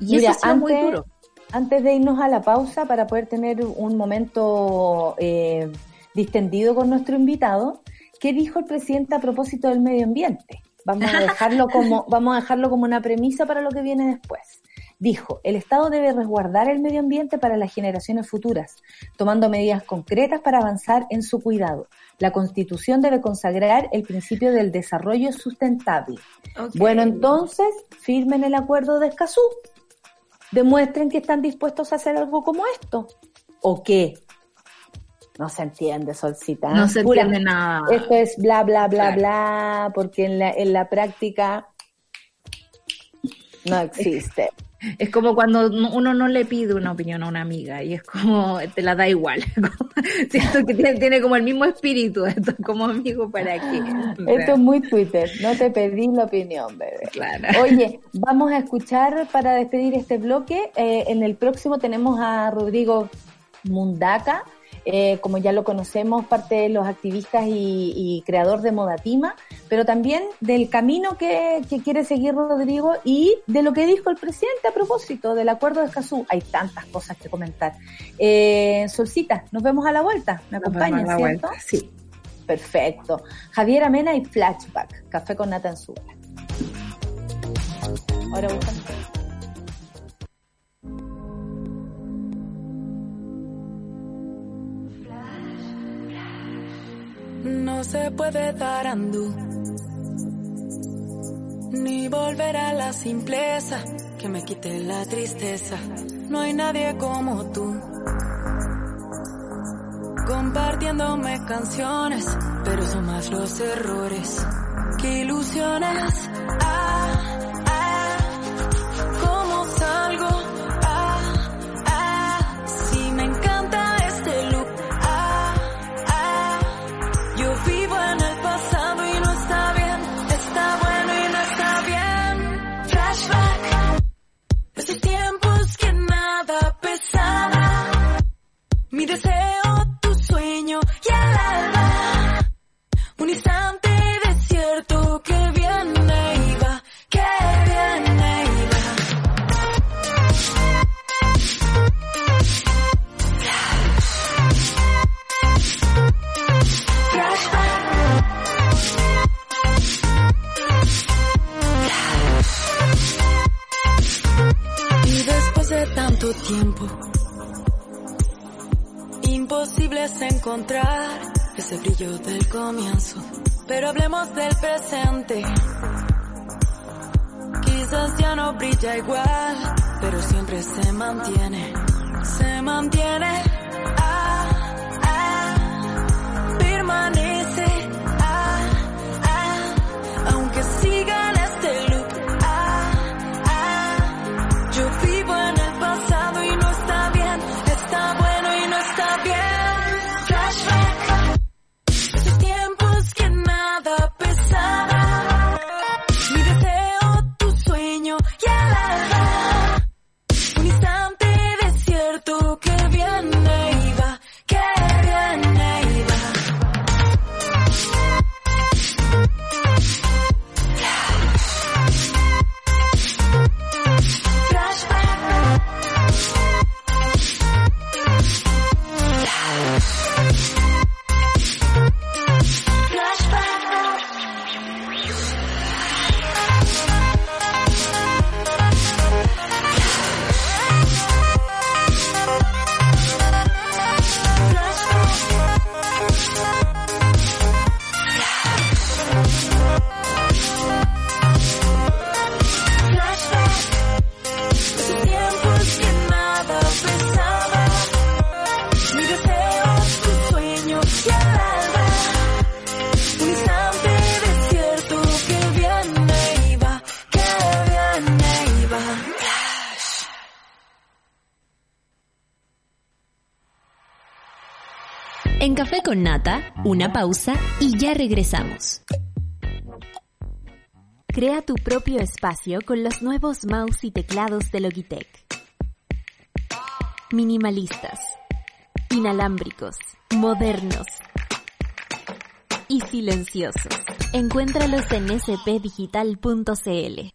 Y Mira, eso es muy duro. Antes de irnos a la pausa para poder tener un momento eh, distendido con nuestro invitado, ¿qué dijo el presidente a propósito del medio ambiente? Vamos a dejarlo como, vamos a dejarlo como una premisa para lo que viene después. Dijo, el Estado debe resguardar el medio ambiente para las generaciones futuras, tomando medidas concretas para avanzar en su cuidado. La Constitución debe consagrar el principio del desarrollo sustentable. Bueno, entonces, firmen el acuerdo de Escazú. Demuestren que están dispuestos a hacer algo como esto. ¿O qué? No se entiende, Solcita. No se Pura- entiende nada. Esto es bla, bla, bla, Claro. bla, porque en la, en la práctica no existe. Es como cuando no- uno no le pide una opinión a una amiga y es como, te la da igual. Siento que tiene, tiene como el mismo espíritu, esto como amigo para qué. O sea, Esto es muy Twitter, no te pedí la opinión, bebé. Claro. Oye, vamos a escuchar para despedir este bloque. eh, en el próximo tenemos a Rodrigo Mundaca, eh, como ya lo conocemos, parte de los activistas y, y creador de Modatima, pero también del camino que, que quiere seguir Rodrigo y de lo que dijo el presidente a propósito del acuerdo de Escazú. Hay tantas cosas que comentar. Eh, Solcita, nos vemos a la vuelta. ¿Me acompañan, cierto? vuelta, Sí. Perfecto. Javier Amena y Flashback, café con nata en. Ahora buscan. No se puede dar andú, ni volver a la simpleza que me quite la tristeza. No hay nadie como tú, compartiéndome canciones, pero son más los errores que ilusiones. Ah, mantiene. Nata, una pausa y ya regresamos. Crea tu propio espacio con los nuevos mouse y teclados de Logitech. Minimalistas, inalámbricos, modernos y silenciosos. Encuéntralos en spdigital.cl.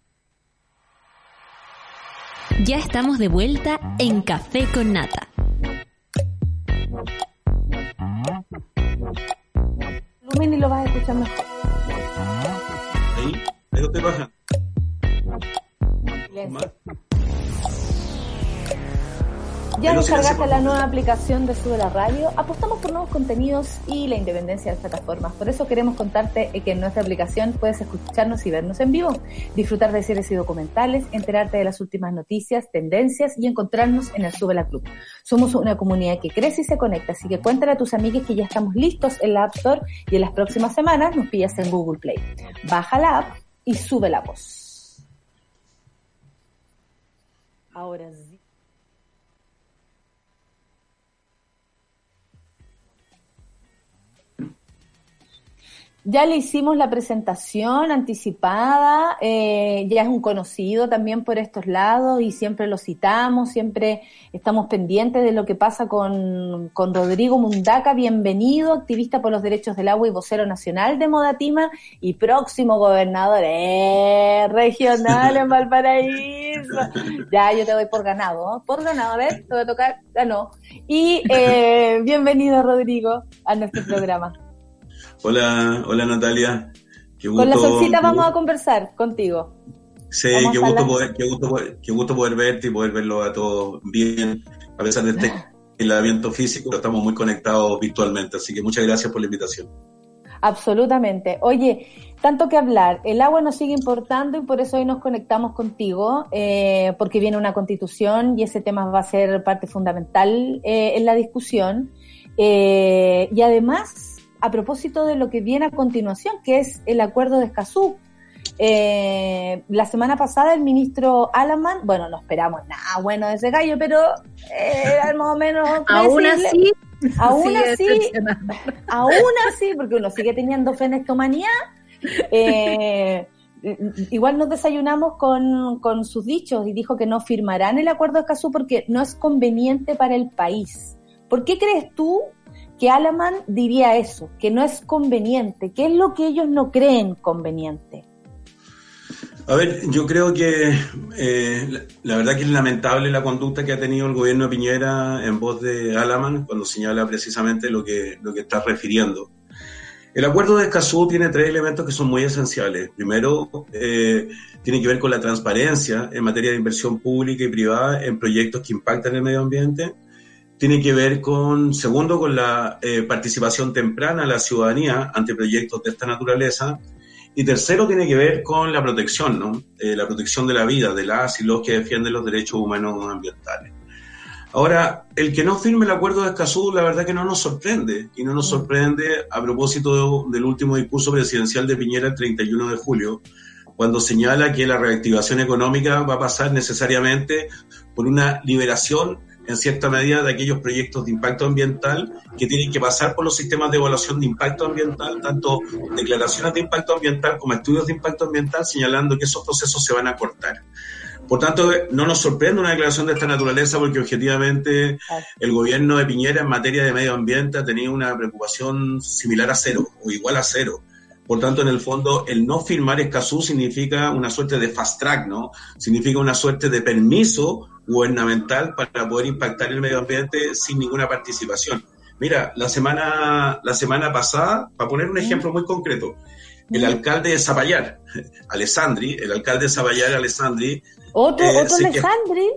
Ya estamos de vuelta en Café con Nata. Lumen y lo vas a escuchar mejor. Ahí, ahí lo estoy bajando. Silencio. Ya Pero descargaste la nueva aplicación de Sube la Radio. Apostamos por nuevos contenidos y la independencia de las plataformas. Por eso queremos contarte que en nuestra aplicación puedes escucharnos y vernos en vivo, disfrutar de series y documentales, enterarte de las últimas noticias, tendencias y encontrarnos en el Sube la Club. Somos una comunidad que crece y se conecta, así que cuéntale a tus amigos que ya estamos listos en la App Store y en las próximas semanas nos pillas en Google Play. Baja la app y sube la voz. Ahora sí. Ya le hicimos la presentación anticipada, eh, ya es un conocido también por estos lados y siempre lo citamos, siempre estamos pendientes de lo que pasa con, con Rodrigo Mundaca, bienvenido, activista por los derechos del agua y vocero nacional de Modatima y próximo gobernador eh, regional en Valparaíso. Ya, yo te doy por ganado, ¿no? por ganado, a ver, te voy a tocar, ganó. Y eh, bienvenido Rodrigo a nuestro programa. Hola, hola Natalia. Qué gusto, Con la solcita vamos a conversar contigo. Sí, qué gusto, poder, qué, gusto, poder- qué gusto poder verte y poder verlo a todos bien, a pesar de este aislamiento físico, pero estamos muy conectados virtualmente, así que muchas gracias por la invitación. Absolutamente. Oye, tanto que hablar. El agua nos sigue importando y por eso hoy nos conectamos contigo, eh, porque viene una constitución y ese tema va a ser parte fundamental eh, en la discusión. Eh, y además, a propósito de lo que viene a continuación, que es el acuerdo de Escazú. Eh, la semana pasada el ministro Alaman, bueno, no esperamos nada bueno de ese gallo, pero eh, era más o menos Aún así, Aún así, aún así, porque uno sigue teniendo fe en esta humanidad, eh, igual nos desayunamos con, con sus dichos y dijo que no firmarán el acuerdo de Escazú porque no es conveniente para el país. ¿Por qué crees tú que Alaman diría eso, que no es conveniente? ¿Qué es lo que ellos no creen conveniente? A ver, yo creo que eh, la, verdad que es lamentable la conducta que ha tenido el gobierno de Piñera en voz de Alaman cuando señala precisamente lo que, lo que está refiriendo. El acuerdo de Escazú tiene tres elementos que son muy esenciales. Primero, eh, tiene que ver con la transparencia en materia de inversión pública y privada en proyectos que impactan el medio ambiente. Tiene que ver con, segundo, con la eh, participación temprana de la ciudadanía ante proyectos de esta naturaleza. Y tercero, tiene que ver con la protección, ¿no? Eh, la protección de la vida de las y los que defienden los derechos humanos ambientales. Ahora, el que no firme el acuerdo de Escazú, la verdad que no nos sorprende, y no nos sorprende a propósito del último discurso presidencial de Piñera el 31 de julio, cuando señala que la reactivación económica va a pasar necesariamente por una liberación en cierta medida de aquellos proyectos de impacto ambiental que tienen que pasar por los sistemas de evaluación de impacto ambiental, tanto declaraciones de impacto ambiental como estudios de impacto ambiental, señalando que esos procesos se van a cortar. Por tanto, no nos sorprende una declaración de esta naturaleza porque objetivamente el gobierno de Piñera en materia de medio ambiente ha tenido una preocupación similar a cero o igual a cero. Por tanto, en el fondo, el no firmar Escazú significa una suerte de fast track, ¿no? Significa una suerte de permiso gubernamental para poder impactar el medio ambiente sin ninguna participación. Mira, la semana, la semana pasada, para poner un ejemplo muy concreto, el alcalde de Zapallar, Alessandri, el alcalde de Zapallar, Alessandri, Otro, Eh, otro Alessandri.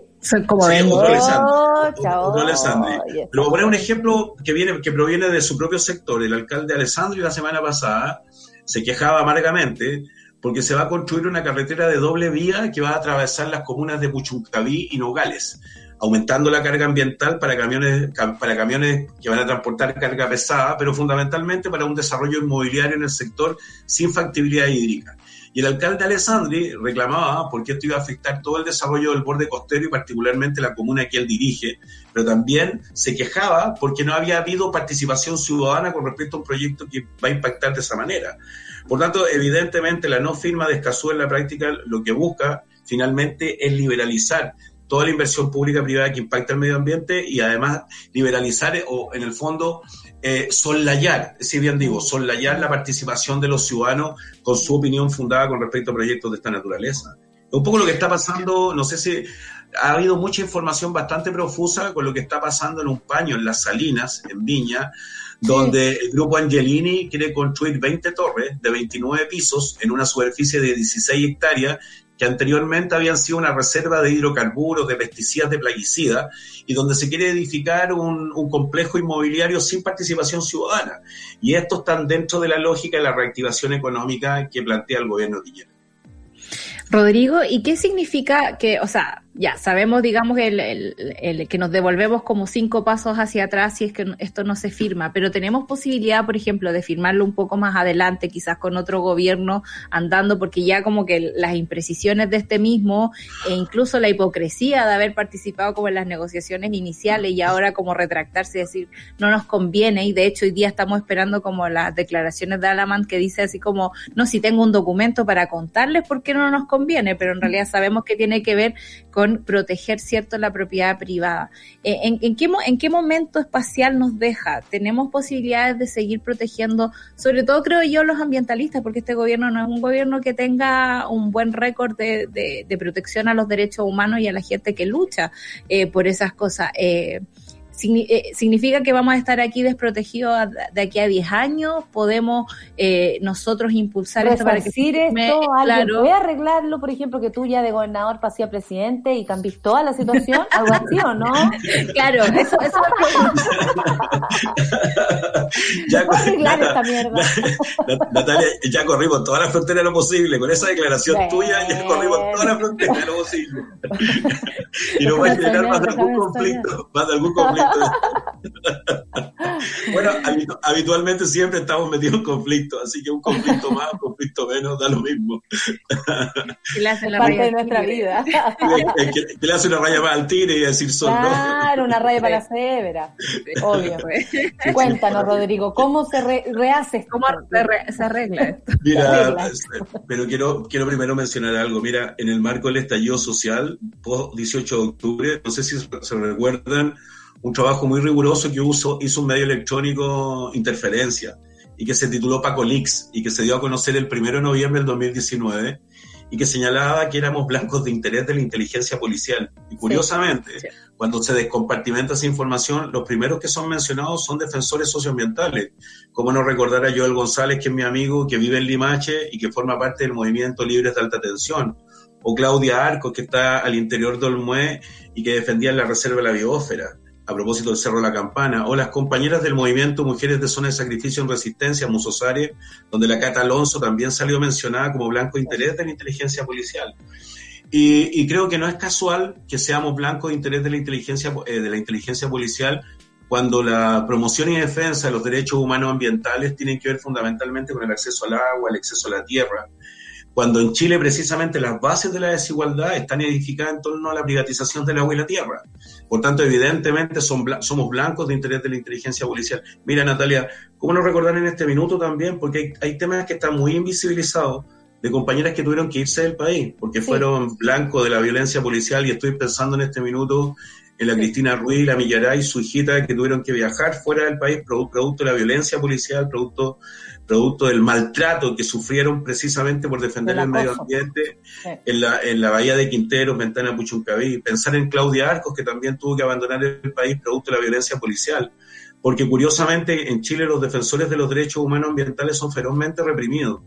Como Sí, otro Alessandri. Otro- Alessandri. Pero voy a poner un ejemplo que viene, que proviene de su propio sector. El alcalde Alessandri la semana pasada se quejaba amargamente porque se va a construir una carretera de doble vía que va a atravesar las comunas de Puchuncaví y Nogales. aumentando la carga ambiental para camiones, para camiones que van a transportar carga pesada, pero fundamentalmente para un desarrollo inmobiliario en el sector sin factibilidad hídrica. Y el alcalde Alessandri reclamaba porque esto iba a afectar todo el desarrollo del borde costero y particularmente la comuna que él dirige, pero también se quejaba porque no había habido participación ciudadana con respecto a un proyecto que va a impactar de esa manera. Por tanto, evidentemente la no firma de Escazú en la práctica lo que busca finalmente es liberalizar toda la inversión pública privada que impacta el medio ambiente y además liberalizar o en el fondo eh, sollayar, si bien digo, sollayar la participación de los ciudadanos con su opinión fundada con respecto a proyectos de esta naturaleza. Un poco lo que está pasando, no sé si ha habido mucha información bastante profusa con lo que está pasando en un paño en las Salinas, en Viña, donde el grupo Angelini quiere construir 20 torres de 29 pisos en una superficie de 16 hectáreas que anteriormente habían sido una reserva de hidrocarburos, de pesticidas, de plaguicidas, y donde se quiere edificar un, complejo inmobiliario sin participación ciudadana. Y estos están dentro de la lógica de la reactivación económica que plantea el gobierno de Guillermo. Rodrigo, ¿y qué significa que, o sea, ya sabemos, digamos, el, el, que nos devolvemos como cinco pasos hacia atrás si es que esto no se firma, pero tenemos posibilidad, por ejemplo, de firmarlo un poco más adelante, quizás con otro gobierno andando, porque ya como que las imprecisiones de este mismo e incluso la hipocresía de haber participado como en las negociaciones iniciales y ahora como retractarse y decir no nos conviene y de hecho hoy día estamos esperando como las declaraciones de Alaman que dice así como no si tengo un documento para contarles por qué no nos conviene, pero en realidad sabemos que tiene que ver con proteger cierto la propiedad privada. Eh, ¿En, qué, ¿En qué momento espacial nos deja? ¿Tenemos posibilidades de seguir protegiendo, sobre todo creo yo, los ambientalistas, porque este gobierno no es un gobierno que tenga un buen récord de, de, protección a los derechos humanos y a la gente que lucha eh, por esas cosas? Eh, significa que vamos a estar aquí desprotegidos de aquí a 10 años, podemos eh, nosotros impulsar esto para que esto, claro. voy a arreglarlo, por ejemplo, que tú ya de gobernador pasías presidente y cambies toda la situación, algo así o no? Claro, eso, eso ya arreglar esta mierda. Natalia, ya corrimos toda la frontera de lo posible, con esa declaración tuya ya corrimos toda la frontera de lo posible. y no va a generar más de algún conflicto, más de algún conflicto bueno, habitualmente siempre estamos metidos en conflicto, así que un conflicto más, un conflicto menos, da lo mismo. Le hace la raya de nuestra vida. Que, le hace una raya para el tigre y decir son, Claro, una raya para la cebra. Obvio. Cuéntanos, Rodrigo, ¿cómo se rehace ¿Cómo se, arregla esto? Mira, pero quiero, quiero primero mencionar algo. Mira, en el marco del estallido social, 18 de octubre, no sé si se recuerdan, un trabajo muy riguroso que hizo, hizo un medio electrónico Interferencia y que se tituló Paco Leaks y que se dio a conocer el 1 de noviembre del 2019 y que señalaba que éramos blancos de interés de la inteligencia policial. Y curiosamente, cuando se descompartimenta esa información, los primeros que son mencionados son defensores socioambientales, como no recordar a Joel González, que es mi amigo, que vive en Limache y que forma parte del movimiento Libres de Alta Tensión, o Claudia Arcos, que está al interior del Olmué y que defendía la reserva de la biosfera a propósito del Cerro de la Campana, o las compañeras del movimiento Mujeres de Zona de Sacrificio en Resistencia, Musosare, donde la Cata Alonso también salió mencionada como blanco de interés de la inteligencia policial. Y, creo que no es casual que seamos blancos de interés de la inteligencia, eh, de la inteligencia policial cuando la promoción y defensa de los derechos humanos ambientales tienen que ver fundamentalmente con el acceso al agua, el acceso a la tierra, cuando en Chile precisamente las bases de la desigualdad están edificadas en torno a la privatización del agua y la tierra. Por tanto, evidentemente son somos blancos de interés de la inteligencia policial. Mira, Natalia, ¿cómo no recordar en este minuto también? Porque hay, temas que están muy invisibilizados de compañeras que tuvieron que irse del país porque fueron blancos de la violencia policial y estoy pensando en este minuto en la Cristina Ruiz, la Millaray, su hijita que tuvieron que viajar fuera del país producto de la violencia policial, producto producto del maltrato que sufrieron precisamente por defender el medio ambiente en, la, en la bahía de Quinteros, Ventana Puchuncaví. Pensar en Claudia Arcos, que también tuvo que abandonar el país producto de la violencia policial. Porque curiosamente en Chile los defensores de los derechos humanos ambientales son ferozmente reprimidos.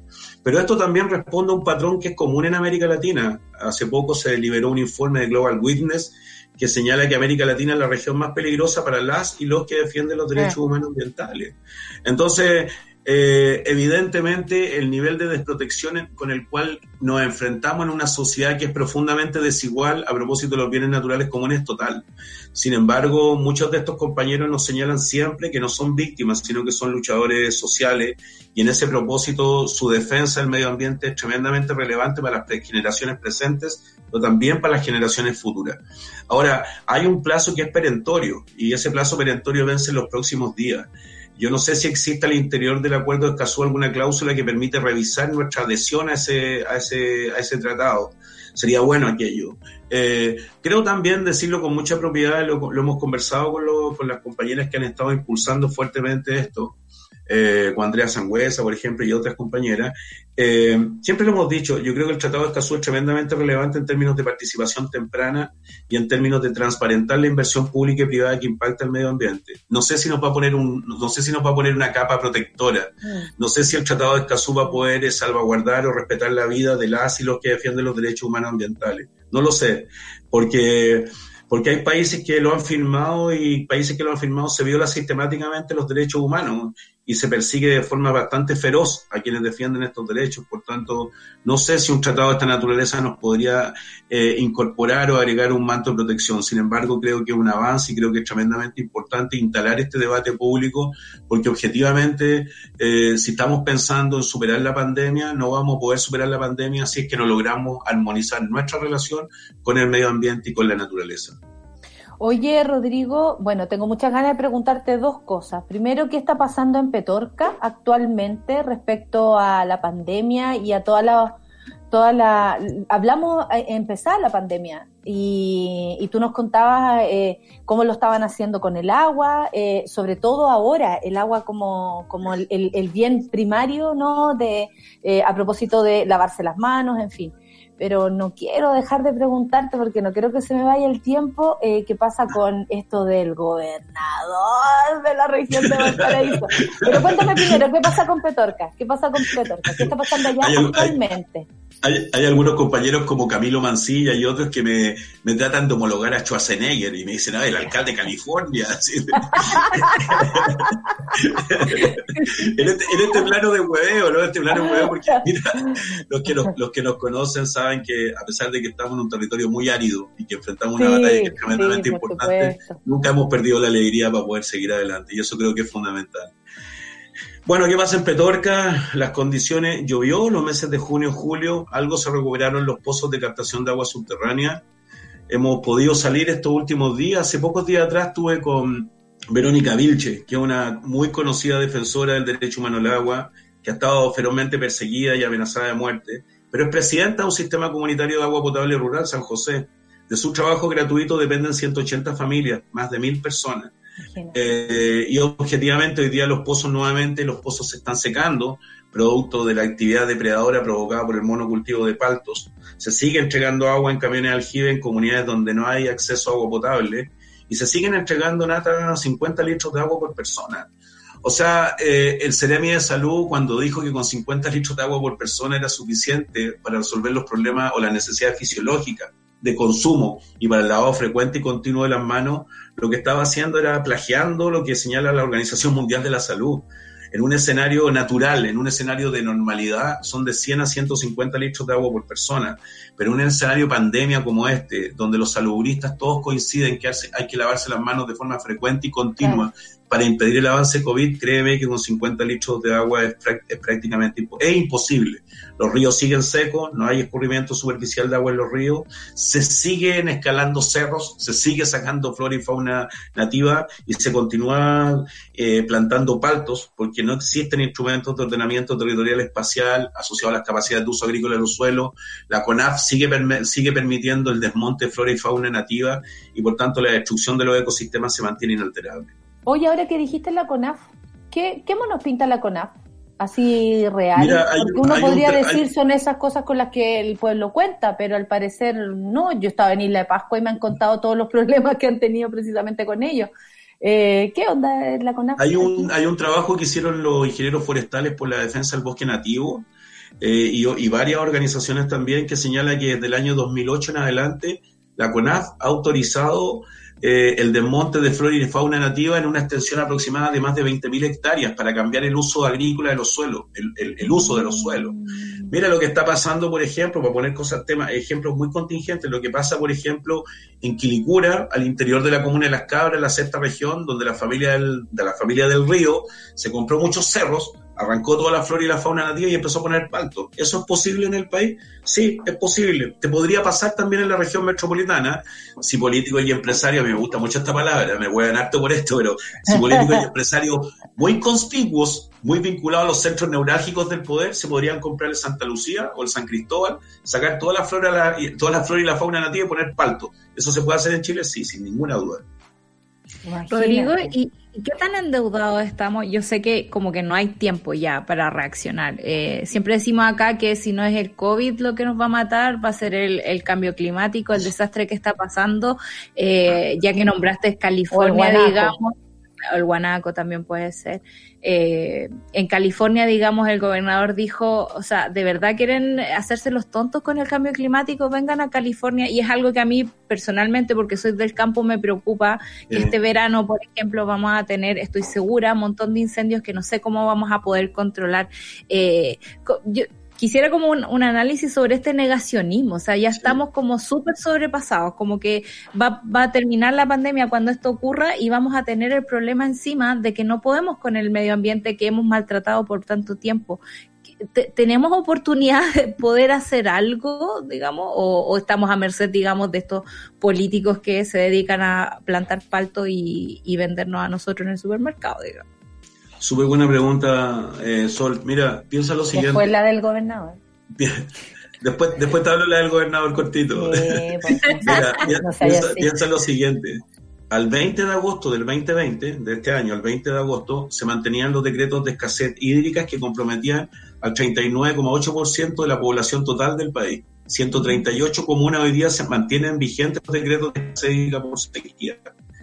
Pero esto también responde a un patrón que es común en América Latina. Hace poco se liberó un informe de Global Witness que señala que América Latina es la región más peligrosa para las y los que defienden los derechos humanos ambientales. Entonces, eh, evidentemente el nivel de desprotección con el cual nos enfrentamos en una sociedad que es profundamente desigual a propósito de los bienes naturales comunes es total. Sin embargo, muchos de estos compañeros nos señalan siempre que no son víctimas, sino que son luchadores sociales y en ese propósito su defensa del medio ambiente es tremendamente relevante para las generaciones presentes, pero también para las generaciones futuras. Ahora, hay un plazo que es perentorio y ese plazo perentorio vence en los próximos días. Yo no sé si existe al interior del acuerdo de Escazú alguna cláusula que permite revisar nuestra adhesión a ese, a ese, a ese tratado. Sería bueno aquello. Eh, creo también decirlo con mucha propiedad, lo, hemos conversado con, con las compañeras que han estado impulsando fuertemente esto eh, con Andrea Sangüesa, por ejemplo, y otras compañeras, eh, siempre lo hemos dicho, yo creo que el Tratado de Escazú es tremendamente relevante en términos de participación temprana y en términos de transparentar la inversión pública y privada que impacta el medio ambiente. No sé si nos va a poner un, no sé si nos va a poner una capa protectora. Mm. No sé si el Tratado de Escazú va a poder eh, salvaguardar o respetar la vida de las y los que defienden los derechos humanos ambientales. No lo sé, porque porque hay países que lo han firmado y países que lo han firmado se viola sistemáticamente los derechos humanos y se persigue de forma bastante feroz a quienes defienden estos derechos. Por tanto, no sé si un tratado de esta naturaleza nos podría eh, incorporar o agregar un manto de protección. Sin embargo, creo que es un avance y creo que es tremendamente importante instalar este debate público porque objetivamente, eh, si estamos pensando en superar la pandemia, no vamos a poder superar la pandemia si es que no logramos armonizar nuestra relación con el medio ambiente y con la naturaleza. Oye, Rodrigo, bueno, tengo muchas ganas de preguntarte dos cosas. Primero, ¿qué está pasando en Petorca actualmente respecto a la pandemia y a toda la... Toda la hablamos a empezar la pandemia y, tú nos contabas eh, cómo lo estaban haciendo con el agua, eh, sobre todo ahora, el agua como, como el, el bien primario, ¿no? De, eh, a propósito de lavarse las manos, en fin pero no quiero dejar de preguntarte porque no quiero que se me vaya el tiempo, eh, ¿qué pasa con esto del gobernador de la región de Valparaíso? Pero cuéntame primero, ¿qué pasa con Petorca? ¿Qué pasa con Petorca? ¿Qué está pasando allá actualmente? Hay, hay, algunos compañeros como Camilo Mancilla y otros que me, me, tratan de homologar a Schwarzenegger y me dicen, ah, el alcalde de California. en, este, en, este, plano de hueveo, ¿no? Este plano de hueveo, porque mira, los que nos, los que nos conocen saben que a pesar de que estamos en un territorio muy árido y que enfrentamos una batalla que es tremendamente importante, nunca hemos perdido la alegría para poder seguir adelante y eso creo que es fundamental. Bueno, ¿qué pasa en Petorca? Las condiciones, llovió los meses de junio, julio, algo se recuperaron los pozos de captación de agua subterránea. Hemos podido salir estos últimos días. Hace pocos días atrás estuve con Verónica Vilche, que es una muy conocida defensora del derecho humano al agua, que ha estado ferozmente perseguida y amenazada de muerte, pero es presidenta de un sistema comunitario de agua potable rural, San José. De su trabajo gratuito dependen 180 familias, más de mil personas. Eh, y objetivamente hoy día los pozos nuevamente, los pozos se están secando, producto de la actividad depredadora provocada por el monocultivo de paltos. Se sigue entregando agua en camiones de aljibe en comunidades donde no hay acceso a agua potable y se siguen entregando nata 50 litros de agua por persona. O sea, eh, el Ceremi de Salud, cuando dijo que con 50 litros de agua por persona era suficiente para resolver los problemas o las necesidades fisiológicas de consumo y para el lavado frecuente y continuo de las manos, lo que estaba haciendo era plagiando lo que señala la Organización Mundial de la Salud. En un escenario natural, en un escenario de normalidad, son de 100 a 150 litros de agua por persona. Pero en un escenario pandemia como este, donde los salubristas todos coinciden que hay que lavarse las manos de forma frecuente y continua, para impedir el avance COVID, créeme que con 50 litros de agua es, prácticamente es imposible. Los ríos siguen secos, no hay escurrimiento superficial de agua en los ríos, se siguen escalando cerros, se sigue sacando flora y fauna nativa y se continúa eh, plantando paltos porque no existen instrumentos de ordenamiento territorial espacial asociados a las capacidades de uso agrícola de los suelos. La CONAF sigue, sigue permitiendo el desmonte de flora y fauna nativa y por tanto la destrucción de los ecosistemas se mantiene inalterable. Oye, ahora que dijiste la CONAF, ¿qué, qué monos pinta la CONAF? Así real. Porque uno podría decir son esas cosas con las que el pueblo cuenta, pero al parecer no. Yo estaba en Isla de Pascua y me han contado todos los problemas que han tenido precisamente con ellos. Eh, ¿Qué onda es la CONAF? Hay un, hay un trabajo que hicieron los ingenieros forestales por la defensa del bosque nativo eh, y, y, varias organizaciones también que señala que desde el año 2008 en adelante la CONAF ha autorizado eh, el desmonte de flora y fauna nativa en una extensión aproximada de más de 20.000 hectáreas para cambiar el uso agrícola de los suelos, el, el, uso de los suelos. Mira lo que está pasando, por ejemplo, para poner cosas, temas, ejemplos muy contingentes, lo que pasa, por ejemplo, en Quilicura, al interior de la comuna de Las Cabras, la sexta región, donde la familia del, de la familia del río se compró muchos cerros arrancó toda la flora y la fauna nativa y empezó a poner palto. ¿Eso es posible en el país? Sí, es posible. Te podría pasar también en la región metropolitana, si políticos y empresarios, a mí me gusta mucho esta palabra, me voy a harto por esto, pero si políticos y empresarios muy conspicuos, muy vinculados a los centros neurálgicos del poder, se podrían comprar el Santa Lucía o el San Cristóbal, sacar toda la flora, la, toda la flora y la fauna nativa y poner palto. ¿Eso se puede hacer en Chile? Sí, sin ninguna duda. Rodrigo, ¿y qué tan endeudados estamos? Yo sé que como que no hay tiempo ya para reaccionar. Eh, siempre decimos acá que si no es el COVID lo que nos va a matar, va a ser el, cambio climático, el desastre que está pasando, eh, ya que nombraste California, digamos el guanaco también puede ser. Eh, en California, digamos, el gobernador dijo, o sea, ¿de verdad quieren hacerse los tontos con el cambio climático? Vengan a California. Y es algo que a mí personalmente, porque soy del campo, me preocupa que este verano, por ejemplo, vamos a tener, estoy segura, un montón de incendios que no sé cómo vamos a poder controlar. Eh, yo, quisiera como un, análisis sobre este negacionismo, o sea, ya estamos como súper sobrepasados, como que va, va a terminar la pandemia cuando esto ocurra y vamos a tener el problema encima de que no podemos con el medio ambiente que hemos maltratado por tanto tiempo. ¿Tenemos oportunidad de poder hacer algo, digamos, o, estamos a merced, digamos, de estos políticos que se dedican a plantar palto y, y vendernos a nosotros en el supermercado, digamos? Súper buena pregunta, eh, Sol. Mira, piensa lo siguiente. Después la del gobernador. Después, después te hablo la del gobernador cortito. Mira, piensa, lo siguiente. Al 20 de agosto del 2020, de este año, al 20 de agosto, se mantenían los decretos de escasez hídrica que comprometían al 39,8% de la población total del país. 138 comunas hoy día se mantienen vigentes los decretos de escasez hídrica por sequía.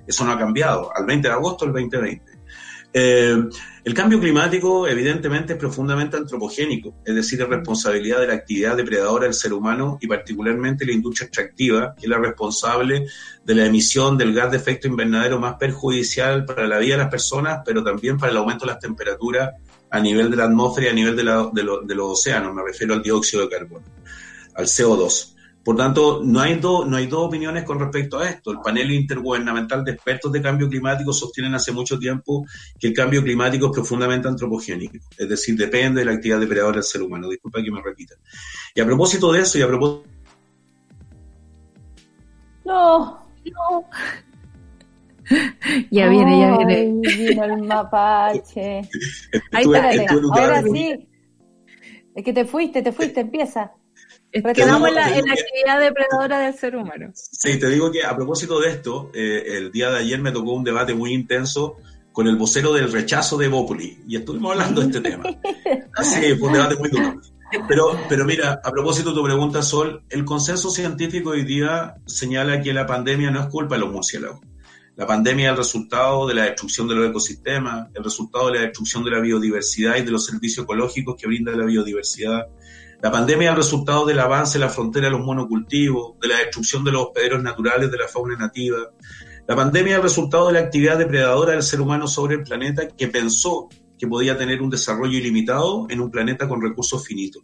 Eso no ha cambiado, al 20 de agosto del 2020. Eh, el cambio climático evidentemente es profundamente antropogénico, es decir, es responsabilidad de la actividad depredadora del ser humano y particularmente la industria extractiva, que es la responsable de la emisión del gas de efecto invernadero más perjudicial para la vida de las personas, pero también para el aumento de las temperaturas a nivel de la atmósfera y a nivel de, de los océanos, me refiero al dióxido de carbono, al CO2. Por tanto, no hay, no hay dos opiniones con respecto a esto. El panel intergubernamental de expertos de cambio climático sostienen hace mucho tiempo que el cambio climático es profundamente antropogénico, es decir, depende de la actividad depredadora del ser humano. Disculpa que me repita. Y a propósito de eso, y a propósito... No, no. ya viene, ya viene. Vino el mapache. Ahí está, ahora sí. Es que te fuiste, te fuiste, empieza. Quedamos en la, actividad depredadora del ser humano. Sí, te digo que a propósito de esto, eh, el día de ayer me tocó un debate muy intenso con el vocero del rechazo de Bópoli y estuvimos hablando de este tema. Sí, fue un debate muy duro. Pero, pero mira, a propósito de tu pregunta, Sol, el consenso científico hoy día señala que la pandemia no es culpa de los murciélagos. La pandemia es el resultado de la destrucción de los ecosistemas, el resultado de la destrucción de la biodiversidad y de los servicios ecológicos que brinda la biodiversidad, la pandemia es el resultado del avance en la frontera de los monocultivos, de la destrucción de los hospederos naturales de la fauna nativa. La pandemia es el resultado de la actividad depredadora del ser humano sobre el planeta que pensó que podía tener un desarrollo ilimitado en un planeta con recursos finitos.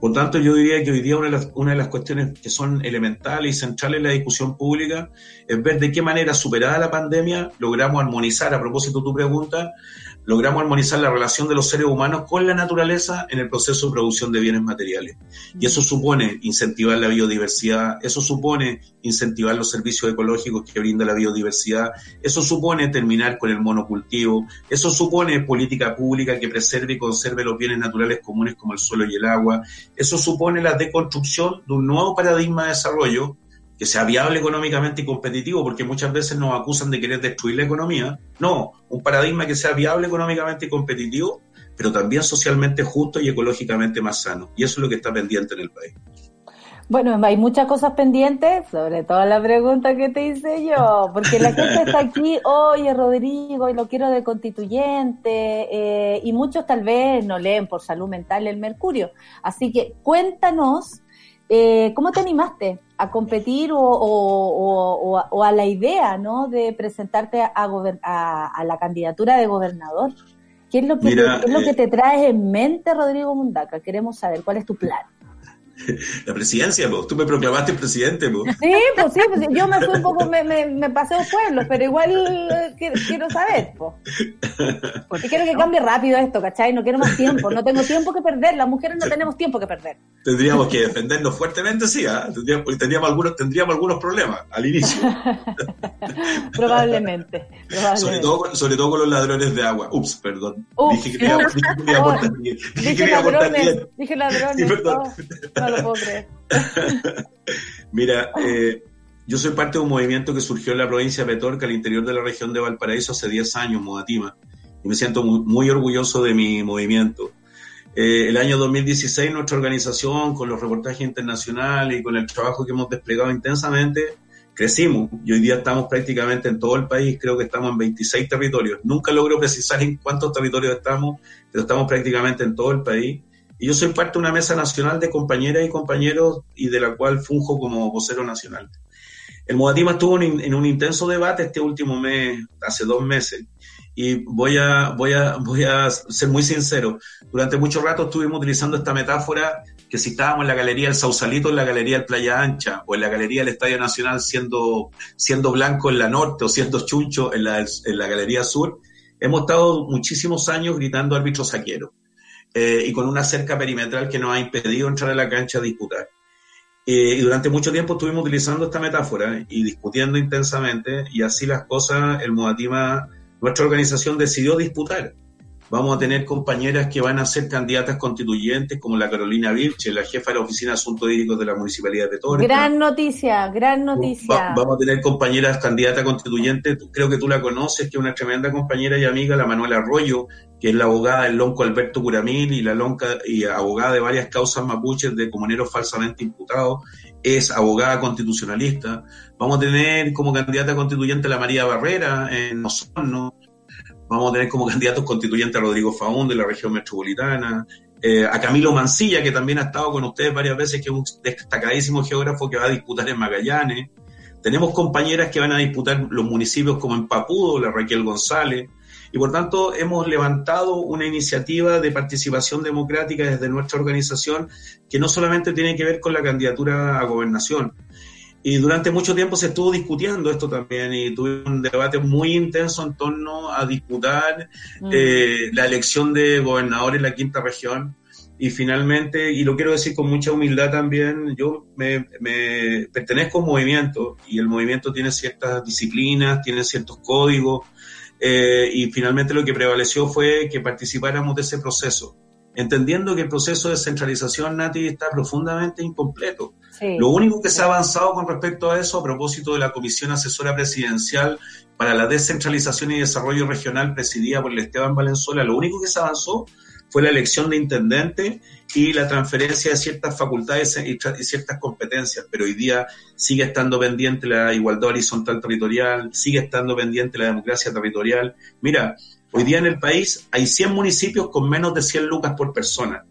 Por tanto, yo diría que hoy día una de, las, una de las cuestiones que son elementales y centrales en la discusión pública es ver de qué manera, superada la pandemia, logramos armonizar, a propósito de tu pregunta, logramos armonizar la relación de los seres humanos con la naturaleza en el proceso de producción de bienes materiales. Y eso supone incentivar la biodiversidad, eso supone incentivar los servicios ecológicos que brinda la biodiversidad, eso supone terminar con el monocultivo, eso supone política pública que preserve y conserve los bienes naturales comunes como el suelo y el agua, eso supone la deconstrucción de un nuevo paradigma de desarrollo que sea viable económicamente y competitivo, porque muchas veces nos acusan de querer destruir la economía. No, un paradigma que sea viable económicamente y competitivo, pero también socialmente justo y ecológicamente más sano. Y eso es lo que está pendiente en el país. Bueno, hay muchas cosas pendientes, sobre todo la pregunta que te hice yo, porque la gente está aquí, oye Rodrigo, y lo quiero de constituyente, eh, y muchos tal vez no leen por salud mental el Mercurio. Así que cuéntanos eh, ¿cómo te animaste a competir o, o, o, a la idea ¿no? de presentarte a, a, la candidatura de gobernador? ¿Qué es lo que, te, es lo que eh, te traes en mente, Rodrigo Mundaca? Queremos saber cuál es tu plan. La presidencia, vos. Tú me proclamaste presidente, vos. Sí, pues sí, pues yo me fui un poco, me, me, me pasé los pueblos, pero igual eh, quiero, saber, pues. Porque quiero que cambie rápido esto, ¿cachai? No quiero más tiempo, no tengo tiempo que perder, las mujeres no tenemos tiempo que perder. Tendríamos que defendernos fuertemente, sí, ¿eh? tendríamos, algunos, tendríamos algunos problemas al inicio. probablemente, probablemente. Sobre, todo, sobre todo con los ladrones de agua. Ups, perdón. dije que me iba a portar bien. Dije, que ladrones, Dije ladrones. Sí, perdón. Oh. Mira, eh, yo soy parte de un movimiento que surgió en la provincia de Petorca, al interior de la región de Valparaíso, hace 10 años, Modatima, y me siento muy, orgulloso de mi movimiento. Eh, el año 2016 nuestra organización, con los reportajes internacionales y con el trabajo que hemos desplegado intensamente, crecimos y hoy día estamos prácticamente en todo el país, creo que estamos en 26 territorios. Nunca logro precisar en cuántos territorios estamos, pero estamos prácticamente en todo el país. Y yo soy parte de una mesa nacional de compañeras y compañeros y de la cual funjo como vocero nacional. El Modatima estuvo en, un intenso debate este último mes, hace dos meses, y voy a, ser muy sincero. Durante mucho rato estuvimos utilizando esta metáfora que si estábamos en la Galería del Sausalito, en la Galería del Playa Ancha, o en la Galería del Estadio Nacional siendo, siendo blanco en la norte o siendo chuncho en la, en la Galería Sur, hemos estado muchísimos años gritando árbitro saquero. Eh, y con una cerca perimetral que nos ha impedido entrar a la cancha a disputar. Eh, y durante mucho tiempo estuvimos utilizando esta metáfora y discutiendo intensamente, y así las cosas, el Modatima, nuestra organización decidió disputar. Vamos a tener compañeras que van a ser candidatas constituyentes, como la Carolina Vilche, la jefa de la Oficina de Asuntos Hídricos de la Municipalidad de Petorca. Gran noticia, gran noticia. vamos a tener compañeras candidatas constituyentes, creo que tú la conoces, que es una tremenda compañera y amiga, la Manuela Arroyo, que es la abogada del lonco Alberto Curamil y la lonca y abogada de varias causas mapuches de comuneros falsamente imputados, es abogada constitucionalista. Vamos a tener como candidata constituyente a la María Barrera en Osorno, Vamos a tener como candidatos constituyentes a Rodrigo Faún de la región metropolitana, eh, a Camilo Mancilla, que también ha estado con ustedes varias veces, que es un destacadísimo geógrafo que va a disputar en Magallanes. Tenemos compañeras que van a disputar los municipios como en Papudo, la Raquel González. Y por tanto hemos levantado una iniciativa de participación democrática desde nuestra organización que no solamente tiene que ver con la candidatura a gobernación, y durante mucho tiempo se estuvo discutiendo esto también y tuve un debate muy intenso en torno a disputar mm. eh, la elección de gobernador en la quinta región. Y finalmente, y lo quiero decir con mucha humildad también, yo me, pertenezco a un movimiento y el movimiento tiene ciertas disciplinas, tiene ciertos códigos. Eh, y finalmente lo que prevaleció fue que participáramos de ese proceso entendiendo que el proceso de centralización, Nati, está profundamente incompleto. Lo único que se ha avanzado con respecto a eso, a propósito de la Comisión Asesora Presidencial para la Descentralización y Desarrollo Regional presidida por el Esteban Valenzuela, lo único que se avanzó fue la elección de intendente y la transferencia de ciertas facultades y, ciertas competencias, pero hoy día sigue estando pendiente la igualdad horizontal territorial, sigue estando pendiente la democracia territorial. Mira, Hoy día en el país hay 100 municipios con menos de 100 lucas por persona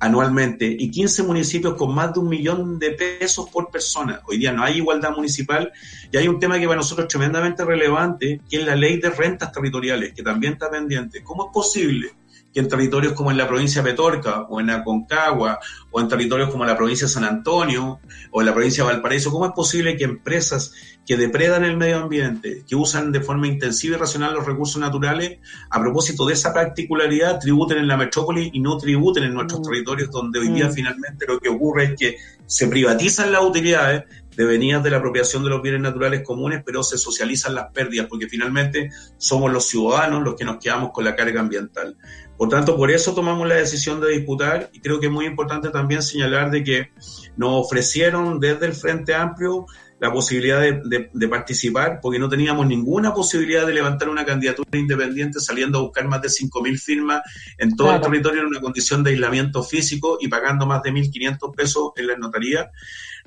anualmente y 15 municipios con más de un millón de pesos por persona. Hoy día no hay igualdad municipal y hay un tema que para nosotros es tremendamente relevante, que es la ley de rentas territoriales, que también está pendiente. ¿Cómo es posible que en territorios como en la provincia de Petorca o en Aconcagua o en territorios como la provincia de San Antonio o en la provincia de Valparaíso, ¿cómo es posible que empresas que depredan el medio ambiente, que usan de forma intensiva y racional los recursos naturales, a propósito de esa particularidad, tributen en la metrópoli y no tributen en nuestros mm. territorios donde hoy día mm. finalmente lo que ocurre es que se privatizan las utilidades devenidas de la apropiación de los bienes naturales comunes, pero se socializan las pérdidas, porque finalmente somos los ciudadanos los que nos quedamos con la carga ambiental. Por tanto, por eso tomamos la decisión de disputar y creo que es muy importante también señalar de que nos ofrecieron desde el Frente Amplio la posibilidad de, participar, porque no teníamos ninguna posibilidad de levantar una candidatura independiente saliendo a buscar más de 5.000 firmas en todo el territorio en una condición de aislamiento físico y pagando más de 1.500 pesos en la notaría.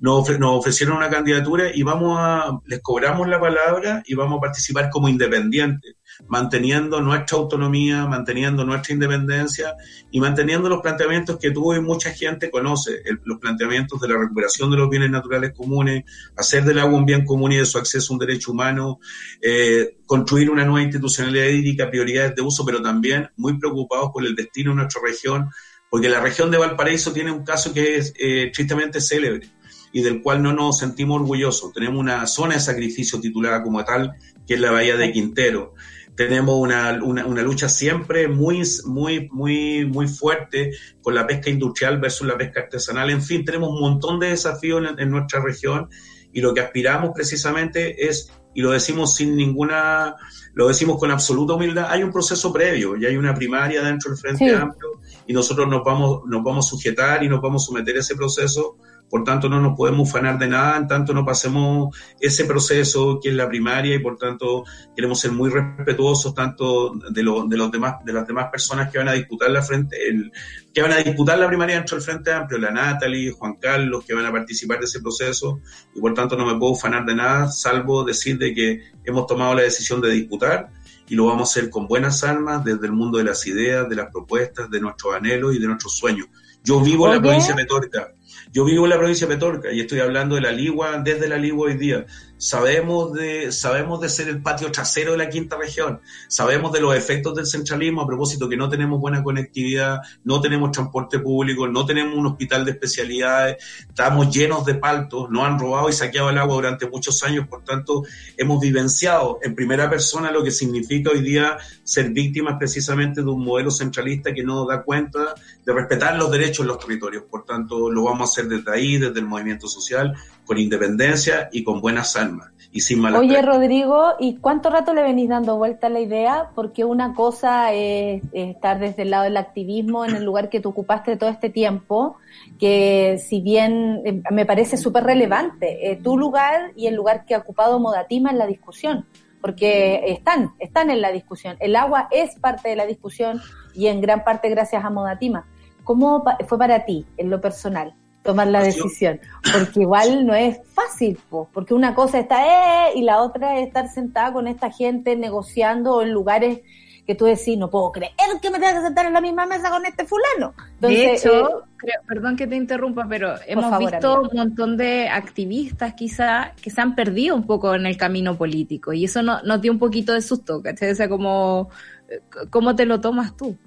Nos, nos, ofrecieron una candidatura y vamos a, les cobramos la palabra y vamos a participar como independientes manteniendo nuestra autonomía, manteniendo nuestra independencia y manteniendo los planteamientos que tú y mucha gente conoce, los planteamientos de la recuperación de los bienes naturales comunes, hacer del agua un bien común y de su acceso un derecho humano, eh, construir una nueva institucionalidad hídrica, prioridades de uso, pero también muy preocupados por el destino de nuestra región, porque la región de Valparaíso tiene un caso que es eh, tristemente célebre y del cual no nos sentimos orgullosos. Tenemos una zona de sacrificio titulada como tal, que es la Bahía de Quintero tenemos una, una, lucha siempre muy, muy, muy, muy fuerte con la pesca industrial versus la pesca artesanal. En fin, tenemos un montón de desafíos en, nuestra región y lo que aspiramos precisamente es, y lo decimos sin ninguna, lo decimos con absoluta humildad, hay un proceso previo y hay una primaria dentro del Frente Amplio y nosotros nos vamos, nos vamos a sujetar y nos vamos a someter a ese proceso por tanto no nos podemos ufanar de nada, en tanto no pasemos ese proceso que es la primaria y por tanto queremos ser muy respetuosos tanto de, de los demás, de las demás personas que van a disputar la frente, el, que van a disputar la primaria dentro del Frente Amplio, la Natalie, Juan Carlos, que van a participar de ese proceso, y por tanto no me puedo ufanar de nada, salvo decir de que hemos tomado la decisión de disputar y lo vamos a hacer con buenas almas desde el mundo de las ideas, de las propuestas, de nuestros anhelos y de nuestros sueños. Yo vivo en la provincia Petorca, yo vivo en la provincia de Petorca y estoy hablando de la Ligua desde la Ligua hoy día. Sabemos de, sabemos de ser el patio trasero de la quinta región, sabemos de los efectos del centralismo a propósito que no tenemos buena conectividad, no tenemos transporte público, no tenemos un hospital de especialidades, estamos llenos de paltos, nos han robado y saqueado el agua durante muchos años, por tanto hemos vivenciado en primera persona lo que significa hoy día ser víctimas precisamente de un modelo centralista que no da cuenta de respetar los derechos en los territorios. Por tanto, lo vamos a hacer desde ahí, desde el movimiento social, con independencia y con buenas almas y sin mala Oye, Rodrigo, ¿y cuánto rato le venís dando vuelta a la idea? Porque una cosa es, estar desde el lado del activismo en el lugar que tú ocupaste todo este tiempo, que si bien eh, me parece súper relevante, eh, tu lugar y el lugar que ha ocupado Modatima en la discusión, porque están, están en la discusión. El agua es parte de la discusión y en gran parte gracias a Modatima. ¿Cómo fue para ti, en lo personal? Tomar la decisión, porque igual no es fácil, porque una cosa está eh, y la otra es estar sentada con esta gente negociando en lugares que tú decís, no puedo creer que me tenga que sentar en la misma mesa con este fulano. de hecho, eh, perdón que te interrumpa, pero hemos visto un montón de activistas quizá que se han perdido un poco en el camino político y eso no, nos dio un poquito de susto, ¿cachai? O sea, como, eh, ¿cómo te lo tomas tú?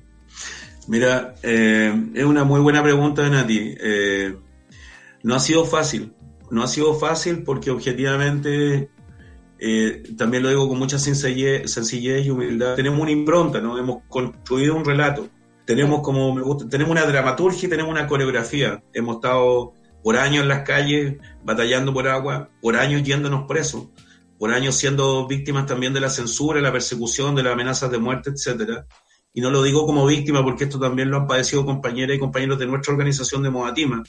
Mira, eh, es una muy buena pregunta, Nati. Eh, no ha sido fácil, no ha sido fácil porque objetivamente, eh, también lo digo con mucha sencillez, y humildad, tenemos una impronta, ¿no? Hemos construido un relato, tenemos como me gusta, tenemos una dramaturgia y tenemos una coreografía. Hemos estado por años en las calles batallando por agua, por años yéndonos presos, por años siendo víctimas también de la censura, la persecución, de las amenazas de muerte, etcétera y no lo digo como víctima porque esto también lo han padecido compañeras y compañeros de nuestra organización de Modatima,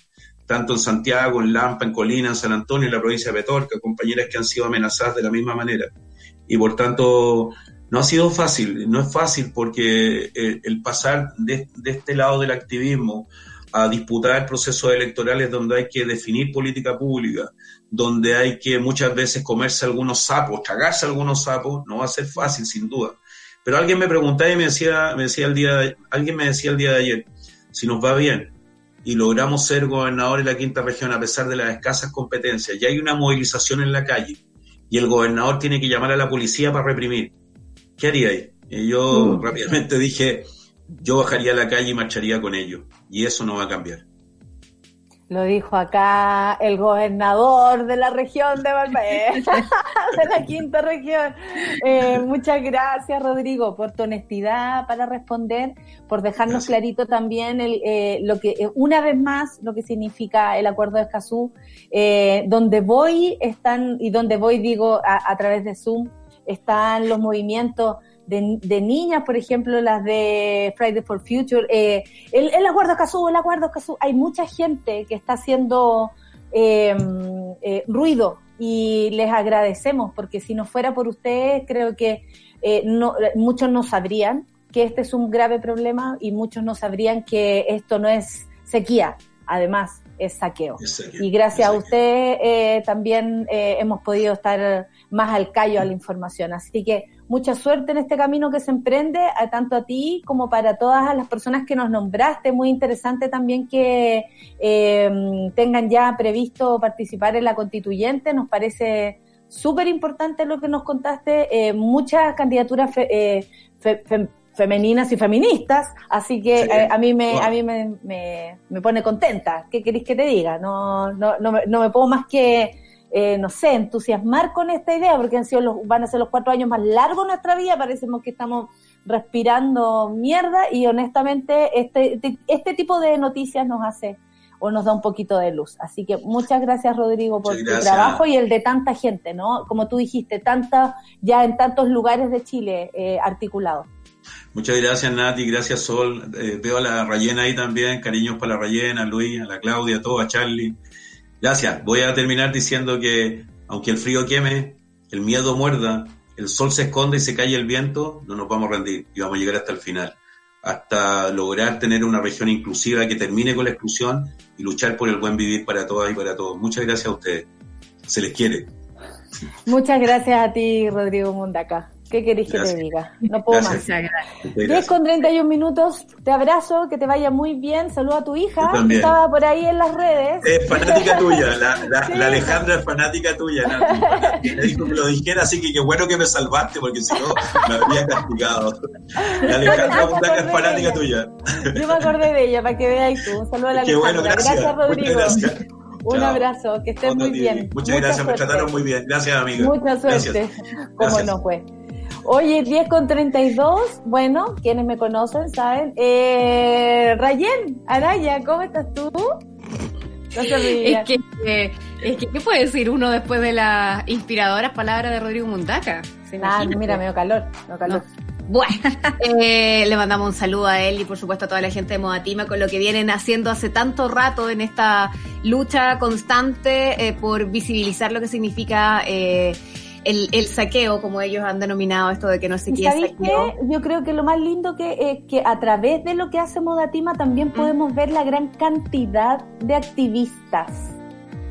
tanto en Santiago, en Lampa, en Colina, en San Antonio, en la provincia de Petorca, compañeras que han sido amenazadas de la misma manera. Y por tanto, no ha sido fácil, no es fácil porque eh, el, pasar de, este lado del activismo a disputar procesos electorales donde hay que definir política pública, donde hay que muchas veces comerse algunos sapos, tragarse algunos sapos, no va a ser fácil, sin duda pero alguien me preguntaba y me decía, me decía el día, alguien me decía el día de ayer, si nos va bien y logramos ser gobernadores de la quinta región a pesar de las escasas competencias, y hay una movilización en la calle y el gobernador tiene que llamar a la policía para reprimir, ¿qué haría ahí? Y yo mm. rápidamente dije, yo bajaría a la calle y marcharía con ellos, y eso no va a cambiar. Lo dijo acá el gobernador de la región de Valparaíso, de la quinta región. Eh, muchas gracias, Rodrigo, por tu honestidad para responder, por dejarnos clarito también el, eh, lo que, eh, una vez más, lo que significa el acuerdo de Escazú, donde voy están, y donde voy digo a, a través de Zoom, están los movimientos de, niñas, por ejemplo, las de Friday for Future, eh, el, el, acuerdo Cazú, el acuerdo Cazú, hay mucha gente que está haciendo em, eh, ruido y les agradecemos porque si no fuera por ustedes creo que eh, no, muchos no sabrían que este es un grave problema y muchos no sabrían que esto no es sequía, además es saqueo. Es saqueo, Y gracias es a saqueo. usted eh, también eh, hemos podido estar más al callo a la información. Así que mucha suerte en este camino que se emprende, a, tanto a ti como para todas las personas que nos nombraste. Muy interesante también que eh, tengan ya previsto participar en la constituyente. Nos parece súper importante lo que nos contaste. Eh, muchas candidaturas fe- eh, fe- fem- femeninas y feministas, así que Sí. eh, a mí me a mí me, me, me pone contenta. ¿Qué queréis que te diga? No no no me, no me puedo más que eh, no sé, entusiasmar con esta idea, porque han sido los, van a ser los cuatro años más largos de nuestra vida, parecemos que estamos respirando mierda y honestamente este, este, tipo de noticias nos hace o nos da un poquito de luz. Así que muchas gracias Rodrigo por Muchas tu gracias. trabajo y el de tanta gente, ¿no? Como tú dijiste, tanta, ya en tantos lugares de Chile eh, articulado. Muchas gracias Nati, gracias Sol. Eh, veo a la Rayena ahí también, cariños para la Rayena, a Luis, a la Claudia, a todo, a Charlie. Gracias. Voy a terminar diciendo que aunque el frío queme, el miedo muerda, el sol se esconde y se cae el viento, no nos vamos a rendir y vamos a llegar hasta el final. Hasta lograr tener una región inclusiva que termine con la exclusión y luchar por el buen vivir para todas y para todos. Muchas gracias a ustedes. Se les quiere. Muchas gracias a ti, Rodrigo Mundaca. ¿Qué querés que Gracias. te diga? No puedo Gracias. más. Muchas 10 gracias. con 31 minutos, te abrazo, que te vaya muy bien, saluda a tu hija, que estaba por ahí en las redes. Es fanática tuya, la, la, Sí. la Alejandra es fanática tuya. Me dijo que lo dijera, así que qué bueno que me salvaste, porque si no me habría castigado. La Alejandra me Mundaca es fanática tuya. Yo me acordé de ella, para que veáis tú. Un saludo a la Qué Alejandra. bueno, gracias. Rodrigo. Muchas gracias. Un Chao. abrazo, que estés Otro muy día. bien. Muchas Mucha gracias, me suerte. trataron muy bien. Gracias, amiga. Mucha suerte. Gracias. Cómo Gracias. no, pues. Oye, 10 con 32, bueno, quienes me conocen saben. Eh, Rayen, Araya, ¿cómo estás tú? No se. Es que, eh, es que, ¿qué puede decir uno después de las inspiradoras palabras de Rodrigo Mundaca? ¿Se Ah, mira, me dio calor, me dio calor. Bueno, eh, le mandamos un saludo a él y por supuesto a toda la gente de Modatima con lo que vienen haciendo hace tanto rato en esta lucha constante eh, por visibilizar lo que significa eh, el, el saqueo, como ellos han denominado esto de que no sé ¿Y qué es sabéis saqueo. qué? Yo creo que lo más lindo que es que a través de lo que hace Modatima también podemos ver la gran cantidad de activistas,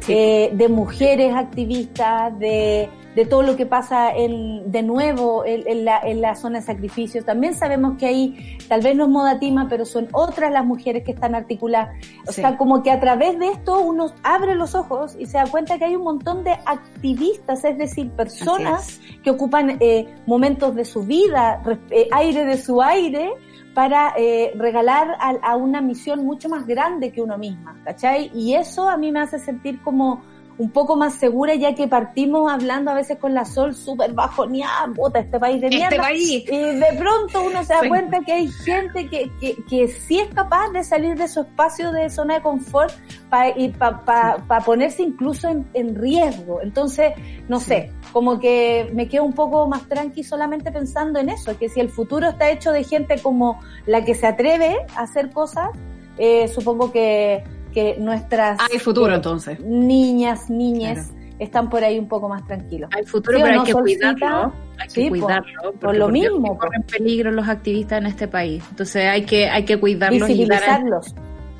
Sí. eh, de mujeres activistas, de, de todo lo que pasa en, de nuevo en, en la, en la zona de sacrificios. También sabemos que ahí, tal vez no es Modatima, pero son otras las mujeres que están articuladas. O Sí. sea, como que a través de esto uno abre los ojos y se da cuenta que hay un montón de activistas, es decir, personas es. que ocupan eh, momentos de su vida, eh, aire de su aire, para eh, regalar a, a una misión mucho más grande que uno misma, ¿cachai? Y eso a mí me hace sentir como un poco más segura, ya que partimos hablando a veces con la sol súper bajoneada, puta, este país de mierda. Este país. Y de pronto uno se da cuenta que hay gente que, que, que sí es capaz de salir de su espacio de zona de confort para pa, pa, pa ponerse incluso en, en riesgo. Entonces, no sé, como que me quedo un poco más tranqui solamente pensando en eso, que si el futuro está hecho de gente como la que se atreve a hacer cosas, eh, supongo que, que nuestras Hay futuro eh, entonces. niñas, niñas, están por ahí un poco más tranquilos. Hay futuro, ¿Sí o pero no, hay que Solcita? cuidarlo. Hay Sí, que cuidarlo. Por porque lo por Dios mismo, corren peligro los activistas en este país. Entonces hay que, hay que cuidarlos y dar.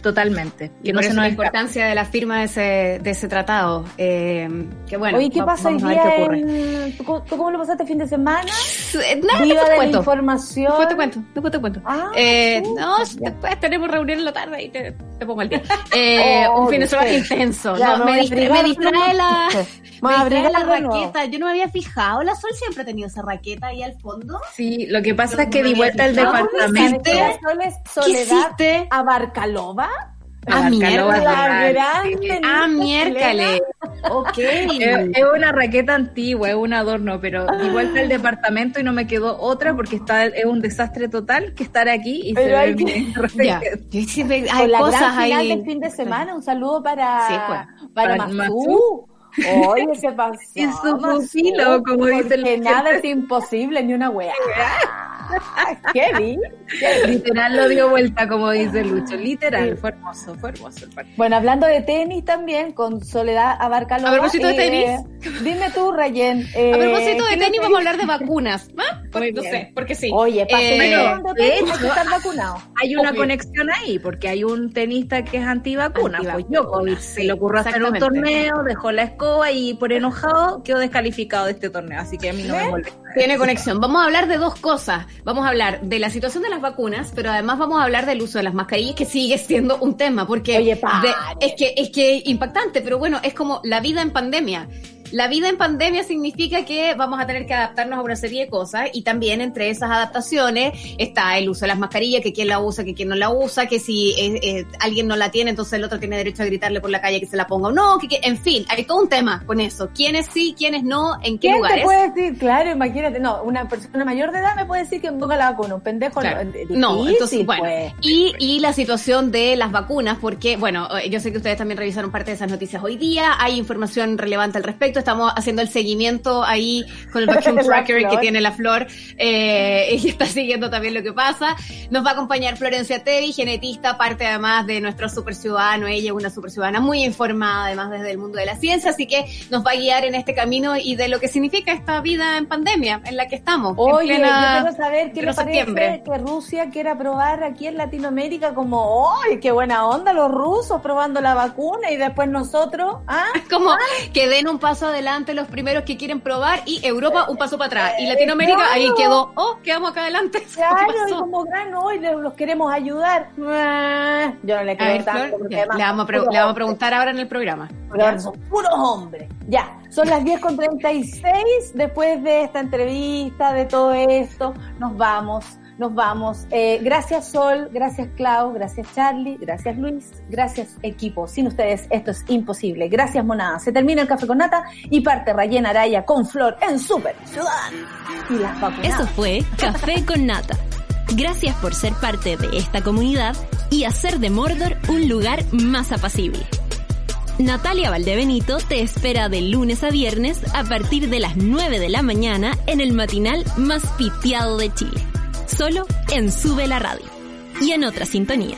Totalmente. Y Que no por se eso nos la importancia de la firma de ese, de ese tratado. Eh, que bueno, Oye, ¿qué va- pasa hoy día en... ¿Tú, tú cómo lo pasaste el fin de semana? Eh, Nada, Viva después de te cuento. información. Después te cuento, después te cuento. Ah, Eh, chuta, no, ya. después tenemos reunión en la tarde y te, te pongo al día. Eh, Oh, un fin de semana sí. intenso. Ya, no, me me, distra- me distrae la, Sí. me distrae la raqueta. Yo no me había fijado. La Sol siempre ha tenido esa raqueta ahí al fondo. Sí, lo que pasa No es que di vuelta al fijado. departamento. ¿Sabes que la Sol es ¿Qué Soledad hiciste? Abarcalova? Ah, tenista Ah, miércoles. Ok. Es, es una raqueta antigua, es un adorno, pero di vuelta al departamento y no me quedó otra porque está es un desastre total que estar aquí y Pero se hay ve que- Ya. Con la cosas gran final ahí. del fin de semana. Un saludo para, Sí, pues. para Para Mazú. Oye, se pasó. Y su pupilo, como dice Que nada es imposible, ni una wea. ¿Qué vi? Literal lo dio vuelta, como dice Lucho. Literal, fue hermoso, fue hermoso el partido. Bueno, hablando de tenis también, con Soledad Abarcalova. A propósito de tenis. Dime tú, Rayen. a propósito de ¿qué tenis, vamos a hablar de vacunas. ¿ah? Por- no sé, porque sí. Oye, Eh, de hecho, estar vacunado. Hay una Obvio. conexión ahí, porque hay un tenista que es antivacuna, Antivacuna, pues Djokovic. sí, se le ocurrió hacer un torneo, dejó la escoba y por enojado quedó descalificado de este torneo. Así que a mí no me molesta. Tiene conexión. Vamos a hablar de dos cosas. Vamos a hablar de la situación de las vacunas, pero además vamos a hablar del uso de las mascarillas, que sigue siendo un tema, porque Oye, de- es que es que impactante, pero bueno, es como la vida en pandemia. La vida en pandemia significa que vamos a tener que adaptarnos a una serie de cosas y también entre esas adaptaciones está el uso de las mascarillas, que quién la usa, que quién no la usa, que si eh, eh, alguien no la tiene, entonces el otro tiene derecho a gritarle por la calle que se la ponga o no, que, que- en fin, hay todo un tema con eso. ¿Quiénes sí, quiénes no, en qué ¿Quién lugares? te puede decir? Claro, imagínate, no, una persona mayor de edad me puede decir que ponga la vacuna, un pendejo Claro. no, No, entonces, bueno, pues. y, y la situación de las vacunas, porque, bueno, eh, yo sé que ustedes también revisaron parte de esas noticias hoy día, hay información relevante al respecto, estamos haciendo el seguimiento ahí con el vacuum tracker que tiene la flor, eh, y está siguiendo también lo que pasa. Nos va a acompañar Florencia Tevi, genetista, parte además de nuestro super ciudadano, ella es una super ciudadana muy informada, además desde el mundo de la ciencia, así que nos va a guiar en este camino y de lo que significa esta vida en pandemia en la que estamos. Oye, en plena- yo quiero saber qué le parece que Rusia quiera probar aquí en Latinoamérica como, ¡ay, qué buena onda los rusos probando la vacuna y después nosotros! ¿Ah? como que den un paso adelante los primeros que quieren probar y Europa un paso para atrás. Y Latinoamérica ahí quedó, oh, quedamos acá adelante. ¿Qué Claro, y como gran hoy los queremos ayudar. Ah, Yo no le creo ver, tanto Flor, además le, vamos le vamos a preguntar ahora en el programa. Porque ahora son puros hombres. Ya, son las 10 con 36. Después de esta entrevista, de todo esto, nos vamos, nos vamos. Eh, gracias Sol, gracias Clau, gracias Charlie, gracias Luis, gracias equipo. Sin ustedes esto es imposible. Gracias Monada. Se termina el café con nata y parte Rayena Araya con Flor en Super Ciudadano. Y las. Eso fue Café con Nata. Gracias por ser parte de esta comunidad y hacer de Mordor un lugar más apacible. Natalia Valdebenito te espera de lunes a viernes a partir de las 9 de la mañana en el matinal más piteado de Chile. Solo en Sube la Radio y en otra sintonía.